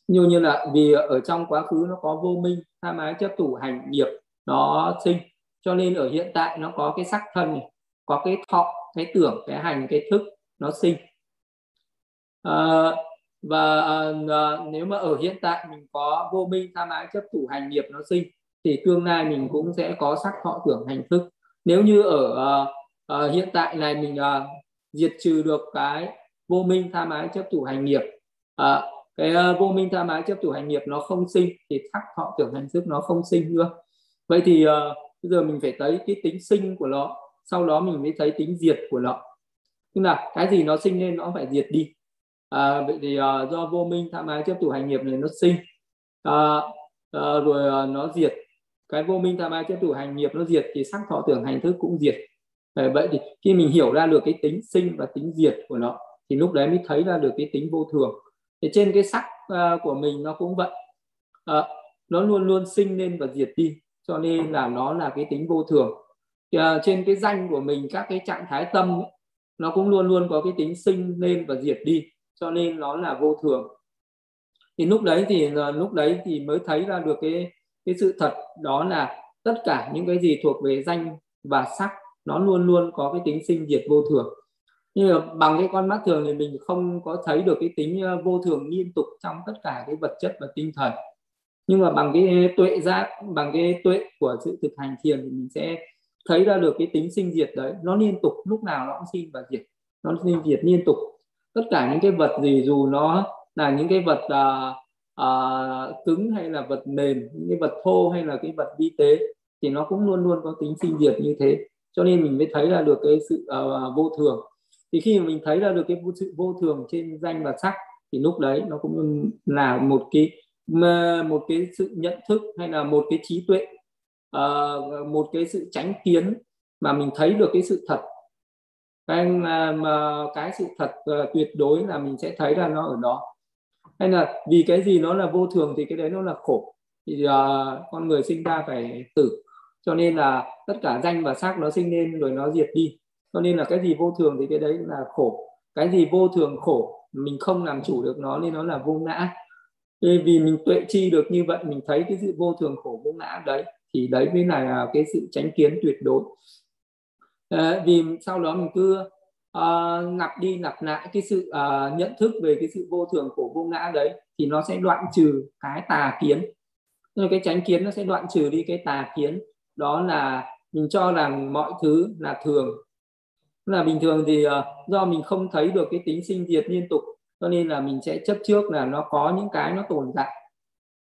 Như như là vì ở trong quá khứ nó có vô minh tham ái chấp thủ hành nghiệp nó sinh cho nên ở hiện tại nó có cái sắc thân này có cái thọ cái tưởng cái hành cái thức nó sinh. À, và à, nếu mà ở hiện tại mình có vô minh tham ái chấp thủ hành nghiệp nó sinh thì tương lai mình cũng sẽ có sắc thọ tưởng hành thức. Nếu như ở à, à, hiện tại này mình à, diệt trừ được cái vô minh tham ái chấp thủ hành nghiệp à, cái uh, vô minh tham ái chấp thủ hành nghiệp nó không sinh thì sắc thọ tưởng hành thức nó không sinh nữa. Vậy thì uh, bây giờ mình phải thấy cái tính sinh của nó sau đó mình mới thấy tính diệt của nó. Tức là cái gì nó sinh lên nó phải diệt đi à, vậy thì à, do vô minh tham ái chấp thủ hành nghiệp này nó sinh à, à, rồi à, nó diệt. Cái vô minh tham ái chấp thủ hành nghiệp nó diệt thì sắc thọ tưởng hành thức cũng diệt. À, vậy thì khi mình hiểu ra được cái tính sinh và tính diệt của nó thì lúc đấy mới thấy ra được cái tính vô thường. Thì trên cái sắc à, của mình nó cũng vậy. À, nó luôn luôn sinh lên và diệt đi cho nên là nó là cái tính vô thường. Thì, à, trên cái danh của mình các cái trạng thái tâm ấy, nó cũng luôn luôn có cái tính sinh lên và diệt đi cho nên nó là vô thường. Thì lúc đấy thì ờ, lúc đấy thì mới thấy ra được cái cái sự thật, đó là tất cả những cái gì thuộc về danh và sắc, nó luôn luôn có cái tính sinh diệt vô thường. Nhưng mà bằng cái con mắt thường thì mình không có thấy được cái tính ờ, vô thường liên tục trong tất cả cái vật chất và tinh thần. Nhưng mà bằng cái tuệ giác, bằng cái tuệ của sự thực hành thiền thì mình sẽ thấy ra được cái tính sinh diệt đấy. Nó liên tục, lúc nào nó cũng sinh và diệt. Nó sinh diệt liên tục tất cả những cái vật gì dù nó là những cái vật à, à, cứng hay là vật mềm những cái vật thô hay là cái vật vi tế thì nó cũng luôn luôn có tính sinh diệt như thế. Cho nên mình mới thấy là được cái sự uh, vô thường. Thì khi mà mình thấy ra được cái sự vô thường trên danh và sắc thì lúc đấy nó cũng là một cái một cái sự nhận thức hay là một cái trí tuệ uh, một cái sự tránh kiến mà mình thấy được cái sự thật cái mà, mà cái sự thật à, tuyệt đối là mình sẽ thấy ra nó ở đó. Hay là vì cái gì nó là vô thường thì cái đấy nó là khổ. Thì uh, con người sinh ra phải tử. Cho nên là tất cả danh và sắc nó sinh lên rồi nó diệt đi. Cho nên là cái gì vô thường thì cái đấy là khổ. Cái gì vô thường khổ mình không làm chủ được nó nên nó là vô ngã. Vì mình tuệ chi được như vậy mình thấy cái sự vô thường khổ vô ngã đấy thì đấy mới là cái sự tránh kiến tuyệt đối à, vì sau đó mình cứ uh, lặp đi lặp lại cái sự uh, nhận thức về cái sự vô thường của vô ngã đấy thì nó sẽ đoạn trừ cái tà kiến. Nên cái tránh kiến nó sẽ đoạn trừ đi cái tà kiến. Đó là mình cho rằng mọi thứ là thường. Là bình thường thì uh, do mình không thấy được cái tính sinh diệt liên tục cho nên là mình sẽ chấp trước là nó có những cái nó tồn tại.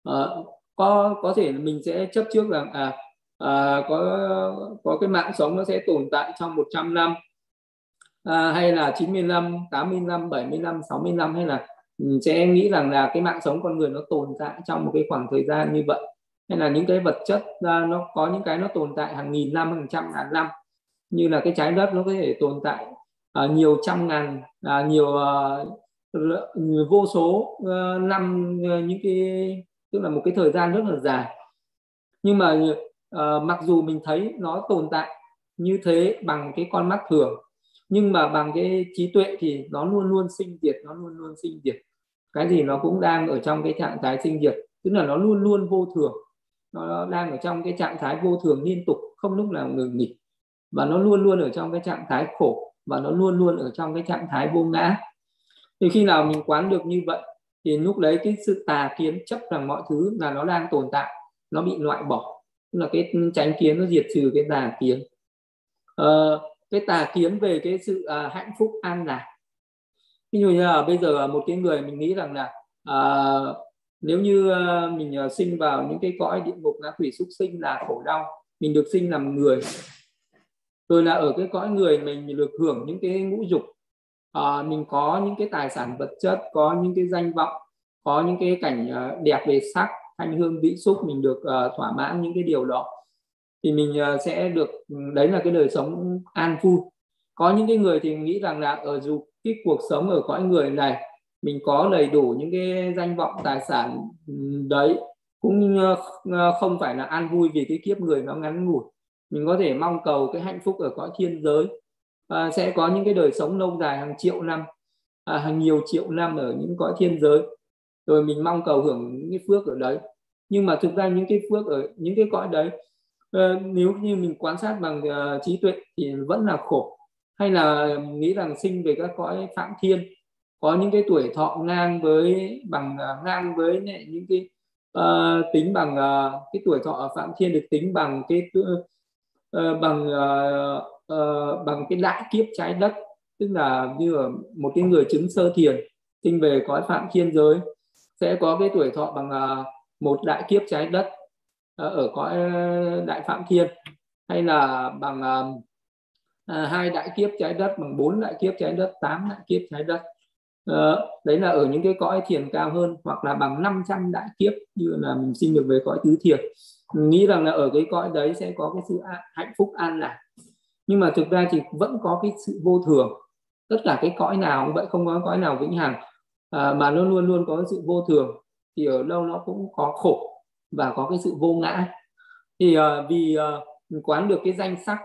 Uh, có có thể mình sẽ chấp trước rằng à, à có có cái mạng sống nó sẽ tồn tại trong 100 năm. À, hay là 90 năm, 80 năm, 70 năm, 60 năm hay là ừ, sẽ nghĩ rằng là cái mạng sống con người nó tồn tại trong một cái khoảng thời gian như vậy. Hay là những cái vật chất nó có những cái nó tồn tại hàng nghìn năm, hàng trăm ngàn năm. Như là cái trái đất nó có thể tồn tại uh, nhiều trăm ngàn uh, nhiều uh, vô số uh, năm uh, những cái tức là một cái thời gian rất là dài. Nhưng mà uh, mặc dù mình thấy nó tồn tại như thế bằng cái con mắt thường nhưng mà bằng cái trí tuệ thì nó luôn luôn sinh diệt nó luôn luôn sinh diệt. Cái gì nó cũng đang ở trong cái trạng thái sinh diệt tức là nó luôn luôn vô thường. Nó đang ở trong cái trạng thái vô thường liên tục không lúc nào ngừng nghỉ. Và nó luôn luôn ở trong cái trạng thái khổ và nó luôn luôn ở trong cái trạng thái vô ngã. Thì khi nào mình quán được như vậy thì lúc đấy cái sự tà kiến chấp rằng mọi thứ là nó đang tồn tại nó bị loại bỏ tức là cái tránh kiến nó diệt trừ cái tà kiến à, ờ, cái tà kiến về cái sự à, hạnh phúc an lạc. Ví dụ như là bây giờ một cái người mình nghĩ rằng là à, nếu như à, mình à, sinh vào những cái cõi địa ngục ngã quỷ súc sinh là khổ đau mình được sinh làm người. Rồi là ở cái cõi người mình được hưởng những cái ngũ dục à, mình có những cái tài sản vật chất có những cái danh vọng có những cái cảnh à, đẹp về sắc thanh hương vị xúc mình được uh, thỏa mãn những cái điều đó. Thì mình uh, sẽ được ừ, đấy là cái đời sống an vui. Có những cái người thì nghĩ rằng là ở dù cái cuộc sống ở cõi người này mình có đầy đủ những cái danh vọng tài sản ừ, đấy cũng ờ, không phải là an vui vì cái kiếp người nó ngắn ngủi. Mình có thể mong cầu cái hạnh phúc ở cõi thiên giới. À, sẽ có những cái đời sống lâu dài hàng triệu năm à, hàng nhiều triệu năm ở những cõi thiên giới rồi mình mong cầu hưởng những cái phước ở đấy. Nhưng mà thực ra những cái phước ở những cái cõi đấy uh, nếu như mình quan sát bằng uh, trí tuệ thì vẫn là khổ. Hay là nghĩ rằng sinh về các cõi phạm thiên có những cái tuổi thọ ngang với bằng uh, ngang với những cái uh, tính bằng uh, cái tuổi thọ ở phạm thiên được tính bằng cái uh, bằng uh, uh, bằng cái đại kiếp trái đất. Tức là như ở một cái người chứng sơ thiền sinh về cõi phạm thiên giới sẽ có cái tuổi thọ bằng à, một đại kiếp trái đất à, ở cõi à, đại phạm thiên, hay là bằng hai đại kiếp trái đất, bằng bốn đại kiếp trái đất, tám đại kiếp trái đất. Ờ, đấy là ở những cái cõi thiền cao hơn, hoặc là bằng 500 đại kiếp như là mình sinh được về cõi tứ thiền. Mình nghĩ rằng là ở cái cõi đấy sẽ có cái sự hạnh phúc an lạc. Nhưng mà thực ra thì vẫn có cái sự vô thường. Tất cả cái cõi nào cũng vậy, không có cõi nào vĩnh hằng à, mà nó luôn luôn có sự vô thường thì ở đâu nó cũng có khổ và có cái sự vô ngã. Thì à, vì à, quán được cái danh sắc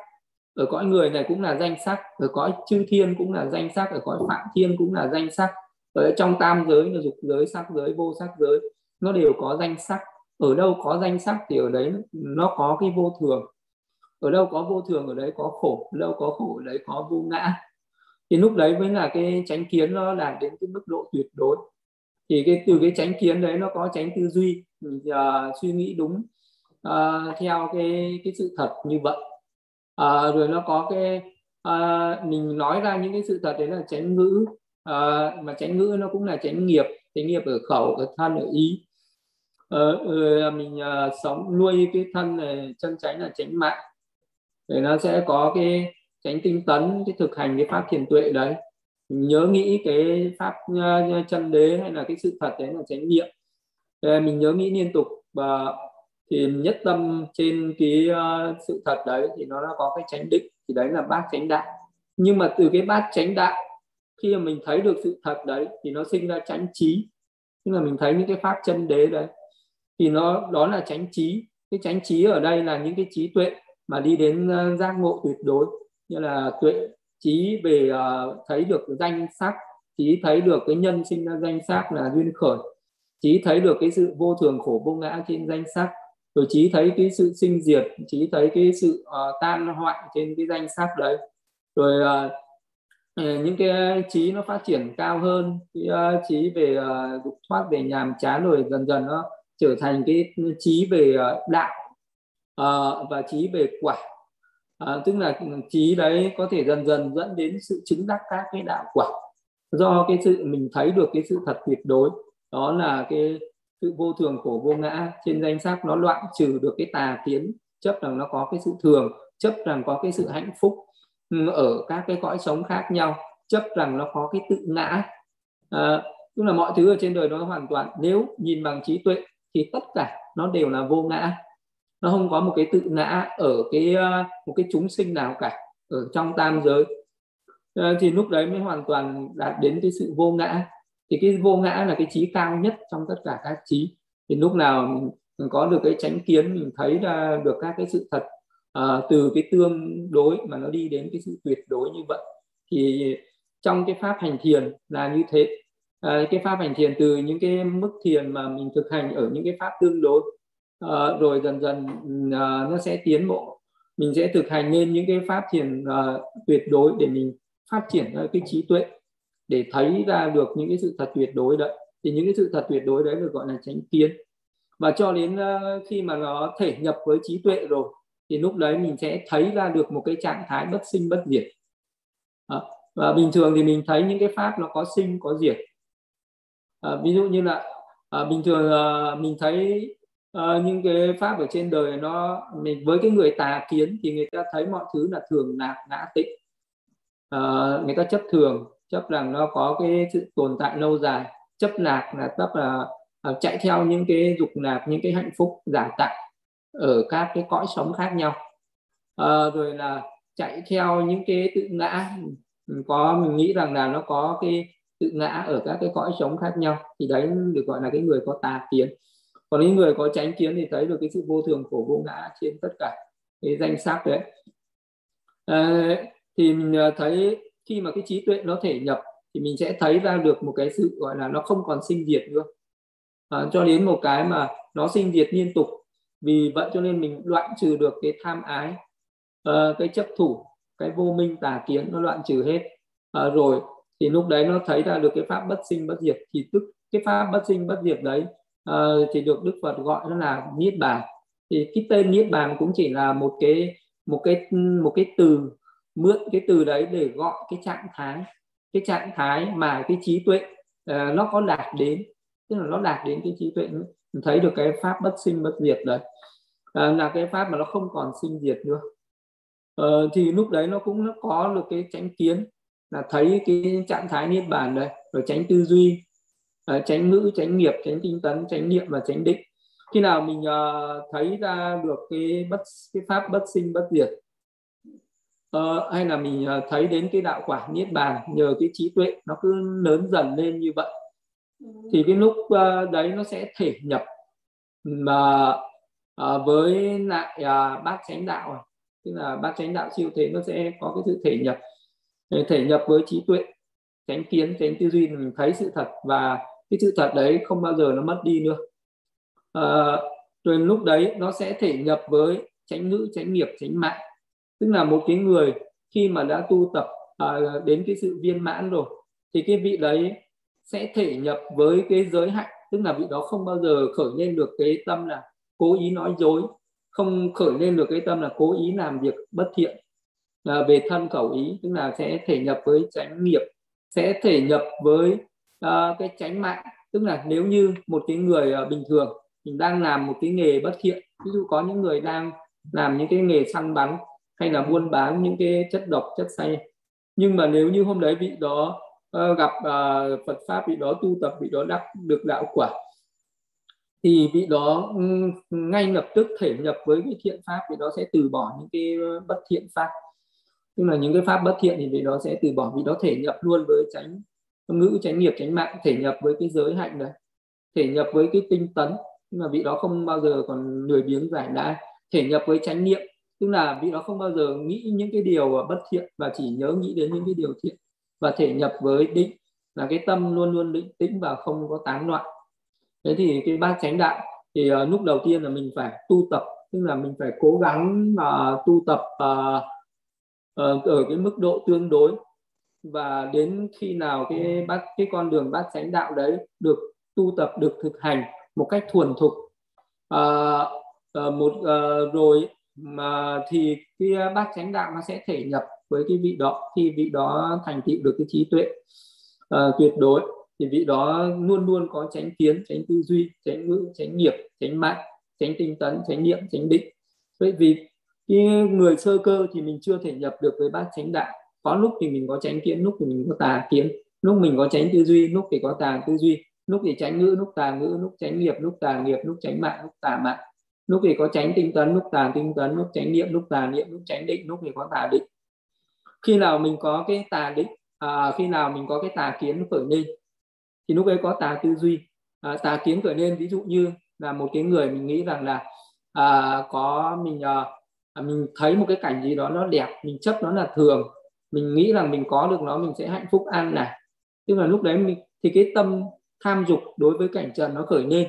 ở cõi người này cũng là danh sắc ở cõi chư thiên cũng là danh sắc ở cõi phạm thiên cũng là danh sắc. Ở trong tam giới là dục giới sắc giới vô sắc giới nó đều có danh sắc. Ở đâu có danh sắc thì ở đấy nó có cái vô thường. Ở đâu có vô thường ở đấy có khổ ở đâu có khổ ở đấy có vô ngã thì lúc đấy mới là cái tránh kiến nó đạt đến cái mức độ tuyệt đối. Thì cái từ cái tránh kiến đấy nó có tránh tư duy ừ, mình uh, suy nghĩ đúng uh, theo cái cái sự thật như vậy. Uh, rồi nó có cái uh, mình nói ra những cái sự thật đấy là tránh ngữ uh, mà tránh ngữ nó cũng là tránh nghiệp tránh nghiệp ở khẩu ở thân ở ý. Uh, mình uh, sống nuôi cái thân này chân tránh là tránh mạng. Để nó sẽ có cái tránh tinh tấn cái thực hành cái pháp thiền tuệ đấy. Mình nhớ nghĩ cái pháp ờ, chân đế hay là cái sự thật đấy là chánh niệm. Ờ, mình nhớ nghĩ liên tục. Và thì nhất tâm trên cái ờ, sự thật đấy thì nó đã có cái tránh định, thì đấy là bát tránh đạo. Nhưng mà từ cái bát tránh đạo, khi mà mình thấy được sự thật đấy thì nó sinh ra chánh trí. Tức là mình thấy những cái pháp chân đế đấy, thì nó, đó là chánh trí. Cái chánh trí ở đây là những cái trí tuệ mà đi đến giác ngộ tuyệt đối như là tuệ trí về uh, thấy được danh sắc trí thấy được cái nhân sinh ra danh sắc là duyên khởi trí thấy được cái sự vô thường khổ vô ngã trên danh sắc rồi trí thấy cái sự sinh diệt trí thấy cái sự uh, tan hoại trên cái danh sắc đấy. Rồi uh, những cái trí nó phát triển cao hơn cái uh, trí về uh, dục thoát về nhàm chán rồi dần dần nó trở thành cái trí về uh, đạo uh, và trí về quả à, tức là trí đấy có thể dần dần dẫn đến sự chứng đắc các cái đạo quả. Do cái sự mình thấy được cái sự thật tuyệt đối đó là cái sự vô thường của vô ngã. Trên danh sắc nó loại trừ được cái tà kiến chấp rằng nó có cái sự thường chấp rằng có cái sự hạnh phúc ừ, ở các cái cõi sống khác nhau chấp rằng nó có cái tự ngã. À, tức là mọi thứ ở trên đời nó hoàn toàn nếu nhìn bằng trí tuệ thì tất cả nó đều là vô ngã nó không có một cái tự ngã ở cái ờ, một cái chúng sinh nào cả ở trong tam giới. Ờ, thì lúc đấy mới hoàn toàn đạt đến cái sự vô ngã. Thì cái vô ngã là cái trí cao nhất trong tất cả các trí. Thì lúc nào mình có được cái tránh kiến mình thấy ra được các cái sự thật uh, từ cái tương đối mà nó đi đến cái sự tuyệt đối như vậy thì trong cái pháp hành thiền là như thế. Uh, cái pháp hành thiền từ những cái mức thiền mà mình thực hành ở những cái pháp tương đối Ờ, rồi dần dần uh, nó sẽ tiến bộ. Mình sẽ thực hành lên những cái pháp thiền uh, tuyệt đối để mình phát triển cái trí tuệ để thấy ra được những cái sự thật tuyệt đối đấy. Thì những cái sự thật tuyệt đối đấy được gọi là chánh kiến. Và cho đến uh, khi mà nó thể nhập với trí tuệ rồi thì lúc đấy mình sẽ thấy ra được một cái trạng thái bất sinh bất diệt. À, và bình thường thì mình thấy những cái pháp nó có sinh có diệt. À, ví dụ như là à, bình thường à, mình thấy à, những cái pháp ở trên đời nó mình với cái người tà kiến thì người ta thấy mọi thứ là thường lạc ngã tịnh. À, người ta chấp thường chấp rằng nó có cái sự tồn tại lâu dài. Chấp lạc là chấp là uh, chạy theo những cái dục lạc những cái hạnh phúc giả tạo ở các cái cõi sống khác nhau. À, rồi là chạy theo những cái tự ngã. Có mình nghĩ rằng là nó có cái tự ngã ở các cái cõi sống khác nhau. Thì đấy được gọi là cái người có tà kiến còn những người có tránh kiến thì thấy được cái sự vô thường khổ vô ngã trên tất cả cái danh sắc đấy. À, thì mình ờ, thấy khi mà cái trí tuệ nó thể nhập thì mình sẽ thấy ra được một cái sự gọi là nó không còn sinh diệt nữa. À, cho đến một cái mà nó sinh diệt liên tục vì vậy cho nên mình đoạn trừ được cái tham ái uh, cái chấp thủ cái vô minh tà kiến nó đoạn trừ hết. Uh, rồi thì lúc đấy nó thấy ra được cái pháp bất sinh bất diệt thì tức cái pháp bất sinh bất diệt đấy uh, thì được đức phật gọi đó là niết bàn. Thì cái tên niết bàn cũng chỉ là một cái một cái một cái từ mượn cái từ đấy để gọi cái trạng thái cái trạng thái mà cái trí tuệ uh, nó có đạt đến. Tức là nó đạt đến cái trí tuệ. Mình thấy được cái pháp bất sinh bất diệt đấy. Uh, là cái pháp mà nó không còn sinh diệt nữa. Uh, thì lúc đấy nó cũng nó có được cái tránh kiến là thấy cái trạng thái niết bàn đấy rồi tránh tư duy uh, tránh ngữ tránh nghiệp tránh tinh tấn tránh niệm và tránh định. Khi nào mình uh, thấy ra được cái bất cái pháp bất sinh bất diệt uh, hay là mình uh, thấy đến cái đạo quả niết bàn nhờ cái trí tuệ nó cứ lớn dần lên như vậy thì cái lúc uh, đấy nó sẽ thể nhập mà uh, với lại uh, bát chánh đạo à. tức là bát chánh đạo siêu thế nó sẽ có cái sự thể nhập. Thể nhập với trí tuệ tránh kiến tránh tư duy mình thấy sự thật và cái sự thật đấy không bao giờ nó mất đi nữa. À, rồi lúc đấy nó sẽ thể nhập với tránh ngữ tránh nghiệp tránh mạng. Tức là một cái người khi mà đã tu tập à, đến cái sự viên mãn rồi thì cái vị đấy sẽ thể nhập với cái giới hạnh. Tức là vị đó không bao giờ khởi lên được cái tâm là cố ý nói dối không khởi lên được cái tâm là cố ý làm việc bất thiện à, về thân khẩu ý. Tức là sẽ thể nhập với tránh nghiệp sẽ thể nhập với uh, cái tránh mạng tức là nếu như một cái người uh, bình thường mình đang làm một cái nghề bất thiện ví dụ có những người đang làm những cái nghề săn bắn hay là buôn bán những cái chất độc chất say nhưng mà nếu như hôm đấy vị đó uh, gặp uh, Phật pháp vị đó tu tập vị đó đắc được đạo quả thì vị đó ngay lập tức thể nhập với cái thiện pháp vị đó sẽ từ bỏ những cái bất thiện pháp. Tức là những cái pháp bất thiện thì vị đó sẽ từ bỏ vị đó thể nhập luôn với tránh ngữ tránh nghiệp tránh mạng thể nhập với cái giới hạnh đấy thể nhập với cái tinh tấn. Nhưng mà vị đó không bao giờ còn lười biếng giải đãi thể nhập với chánh niệm tức là vị đó không bao giờ nghĩ những cái điều bất thiện và chỉ nhớ nghĩ đến những cái điều thiện. Và thể nhập với định là cái tâm luôn luôn định tĩnh và không có tán loạn. Thế thì cái bát chánh đạo thì uh, lúc đầu tiên là mình phải tu tập tức là mình phải cố gắng uh, tu tập uh, uh, ở cái mức độ tương đối và đến khi nào cái bát cái con đường bát chánh đạo đấy được tu tập được thực hành một cách thuần thục uh, một uh, rồi mà thì cái bát chánh đạo nó sẽ thể nhập với cái vị đó. Khi vị đó thành tựu được cái trí tuệ uh, tuyệt đối thì vị đó luôn luôn có tránh kiến tránh tư duy tránh ngữ tránh nghiệp tránh mạng tránh tinh tấn tránh niệm tránh định. Bởi vì cái người sơ cơ thì mình chưa thể nhập được với bát chánh đạo có lúc thì mình có tránh kiến lúc thì mình có tà kiến. Lúc mình có tránh tư duy lúc thì có tà tư duy. Lúc thì tránh ngữ lúc tà ngữ lúc tránh nghiệp lúc tà nghiệp lúc tránh mạng lúc tà mạng. Lúc thì có tránh tinh tấn lúc tà tinh tấn lúc tránh niệm lúc tà niệm lúc tránh định lúc thì có tà định. Khi nào mình có cái tà định à, khi nào mình có cái tà kiến khởi lên thì lúc ấy có tà tư duy. À, tà kiến khởi lên ví dụ như là một cái người mình nghĩ rằng là à, có mình à, mình thấy một cái cảnh gì đó nó đẹp mình chấp nó là thường mình nghĩ rằng mình có được nó mình sẽ hạnh phúc an lạc Tức là lúc đấy mình thì cái tâm tham dục đối với cảnh trần nó khởi lên.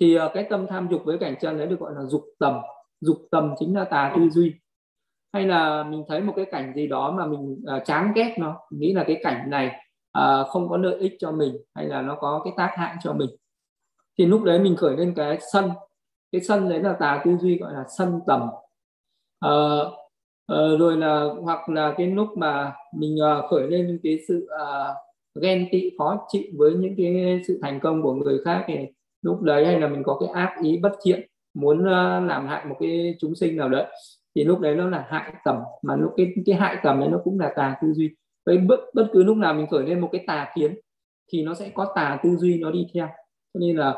Thì ờ, cái tâm tham dục với cảnh trần đấy được gọi là dục tầm. Dục tầm chính là tà tư duy. Hay là mình thấy một cái cảnh gì đó mà mình uh, chán ghét nó nghĩ là cái cảnh này uh, không có lợi ích cho mình hay là nó có cái tác hại cho mình. Thì lúc đấy mình khởi lên cái sân. Cái sân đấy là tà tư duy gọi là sân tầm. Uh, uh, rồi là hoặc là cái lúc mà mình uh, khởi lên cái sự uh, ghen tị khó chịu với những cái sự thành công của người khác thì lúc đấy hay là mình có cái ác ý bất thiện muốn uh, làm hại một cái chúng sinh nào đấy thì lúc đấy nó là hại tầm mà lúc cái cái hại tầm đấy nó cũng là tà tư duy. Với bất bất cứ lúc nào mình khởi lên một cái tà kiến thì nó sẽ có tà tư duy nó đi theo. Cho nên là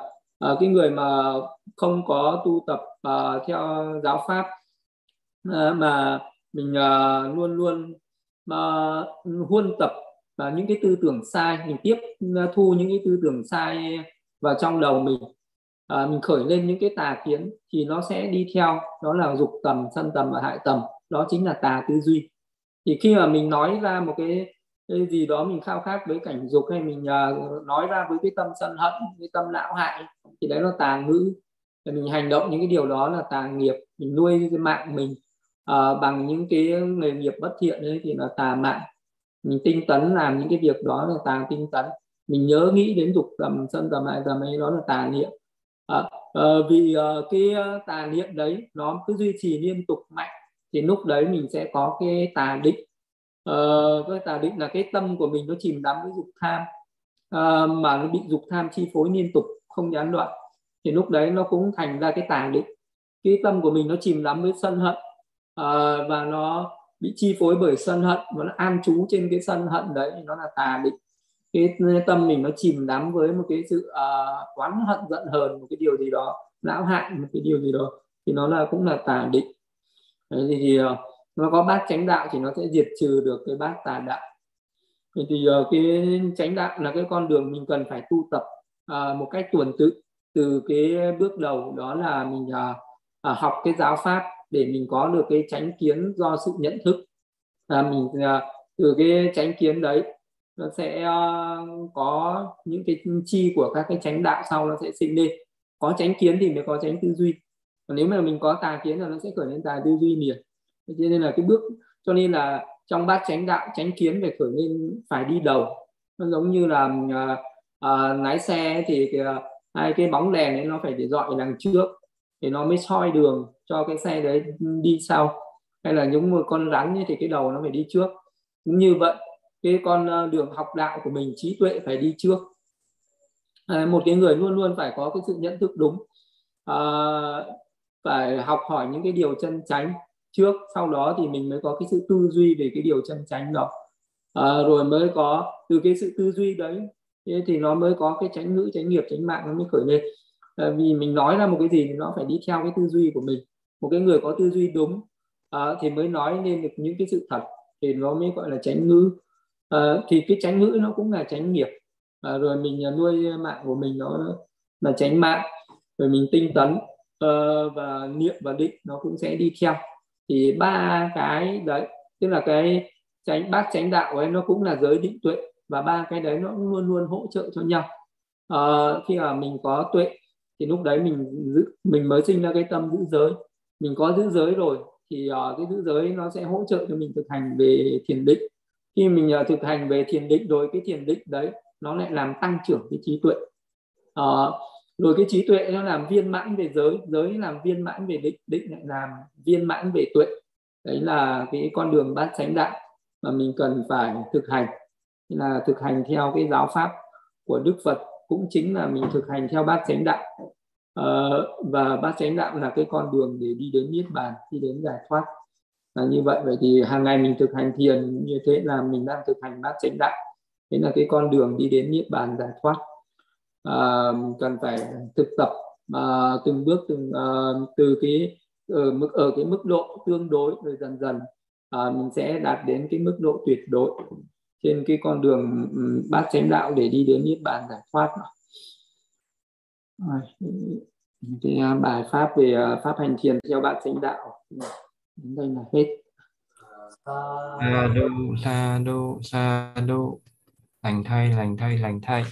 uh, cái người mà không có tu tập uh, theo giáo pháp uh, mà mình uh, luôn luôn uh, huân tập và những cái tư tưởng sai mình tiếp thu những cái tư tưởng sai vào trong đầu mình. Uh, mình khởi lên những cái tà kiến thì nó sẽ đi theo đó là dục tầm sân tầm và hại tầm đó chính là tà tư duy. Thì khi mà mình nói ra một cái, cái gì đó mình khao khát với cảnh dục hay mình uh, nói ra với cái tâm sân hận cái tâm não hại thì đấy là tà ngữ. Mình hành động những cái điều đó là tà nghiệp mình nuôi cái mạng mình uh, bằng những cái nghề nghiệp bất thiện ấy thì là tà mạng mình tinh tấn làm những cái việc đó là tà tinh tấn. Mình nhớ nghĩ đến dục tầm sân tầm hại tầm ấy đó là tà niệm. À, à, vì à, cái tà niệm đấy nó cứ duy trì liên tục mạnh thì lúc đấy mình sẽ có cái tà định. À, cái tà định là cái tâm của mình nó chìm đắm với dục tham. À, mà nó bị dục tham chi phối liên tục không gián đoạn. Thì lúc đấy nó cũng thành ra cái tà định. Cái tâm của mình nó chìm đắm với sân hận à, và nó bị chi phối bởi sân hận và nó an trú trên cái sân hận đấy nó là tà định cái tâm mình nó chìm đắm với một cái sự uh, oán hận giận hờn một cái điều gì đó lão hại một cái điều gì đó thì nó là cũng là tà định Đấy, thì, thì uh, nó có bát chánh đạo thì nó sẽ diệt trừ được cái bát tà đạo. Thì, thì uh, cái chánh đạo là cái con đường mình cần phải tu tập uh, một cách tuần tự. Từ cái bước đầu đó là mình uh, uh, học cái giáo pháp để mình có được cái tránh kiến do sự nhận thức. À, mình à, từ cái tránh kiến đấy nó sẽ uh, có những cái chi của các cái tránh đạo sau nó sẽ sinh lên. Có tránh kiến thì mới có tránh tư duy. Còn nếu mà mình có tà kiến là nó sẽ khởi lên tà tư duy liền. Cho nên là cái bước cho nên là trong bát tránh đạo tránh kiến phải khởi lên phải đi đầu. Nó giống như là uh, uh, lái xe thì cái, uh, hai cái bóng đèn ấy nó phải để dọi đằng trước thì nó mới soi đường cho cái xe đấy đi sau. Hay là những một con rắn như thì cái đầu nó phải đi trước. Cũng như vậy cái con ờ, đường học đạo của mình trí tuệ phải đi trước. À, một cái người luôn luôn phải có cái sự nhận thức đúng. À, phải học hỏi những cái điều chân chánh trước sau đó thì mình mới có cái sự tư duy về cái điều chân chánh đó. À, rồi mới có từ cái sự tư duy đấy thì nó mới có cái tránh ngữ tránh nghiệp tránh mạng nó mới khởi lên. À, vì mình nói ra một cái gì thì nó phải đi theo cái tư duy của mình một cái người có tư duy đúng à, thì mới nói lên được những cái sự thật thì nó mới gọi là tránh ngữ. À, thì cái tránh ngữ nó cũng là tránh nghiệp. À, rồi mình à, nuôi mạng của mình nó là tránh mạng rồi mình tinh tấn uh, và niệm và định nó cũng sẽ đi theo. Thì ba cái đấy tức là cái tránh bát tránh đạo ấy nó cũng là giới định tuệ và ba cái đấy nó luôn luôn hỗ trợ cho nhau. À, khi mà mình có tuệ thì lúc đấy mình giữ mình mới sinh ra cái tâm giữ giới mình có giữ giới rồi thì uh, cái giữ giới nó sẽ hỗ trợ cho mình thực hành về thiền định. Khi mình uh, thực hành về thiền định rồi cái thiền định đấy nó lại làm tăng trưởng cái trí tuệ. Uh, rồi cái trí tuệ nó làm viên mãn về giới giới làm viên mãn về định định lại làm viên mãn về tuệ. Đấy là cái con đường bát chánh đạo mà mình cần phải thực hành. Là thực hành theo cái giáo pháp của đức phật cũng chính là mình thực hành theo bát chánh đạo uh, và bát chánh đạo là cái con đường để đi đến niết bàn đi đến giải thoát. Là như vậy vậy thì hàng ngày mình thực hành thiền như thế là mình đang thực hành bát chánh đạo. Thế là cái con đường đi đến niết bàn giải thoát. À, cần phải thực tập à, từng bước từng à, từ cái ở mức ở cái mức độ tương đối rồi dần dần à, mình sẽ đạt đến cái mức độ tuyệt đối trên cái con đường ừ, bát chánh đạo để đi đến niết bàn giải thoát cái à, bài pháp về à, pháp hành thiền theo bạn chánh đạo. Đến đây là hết. Sa đô sa đô sa đô lành thay lành thay lành thay.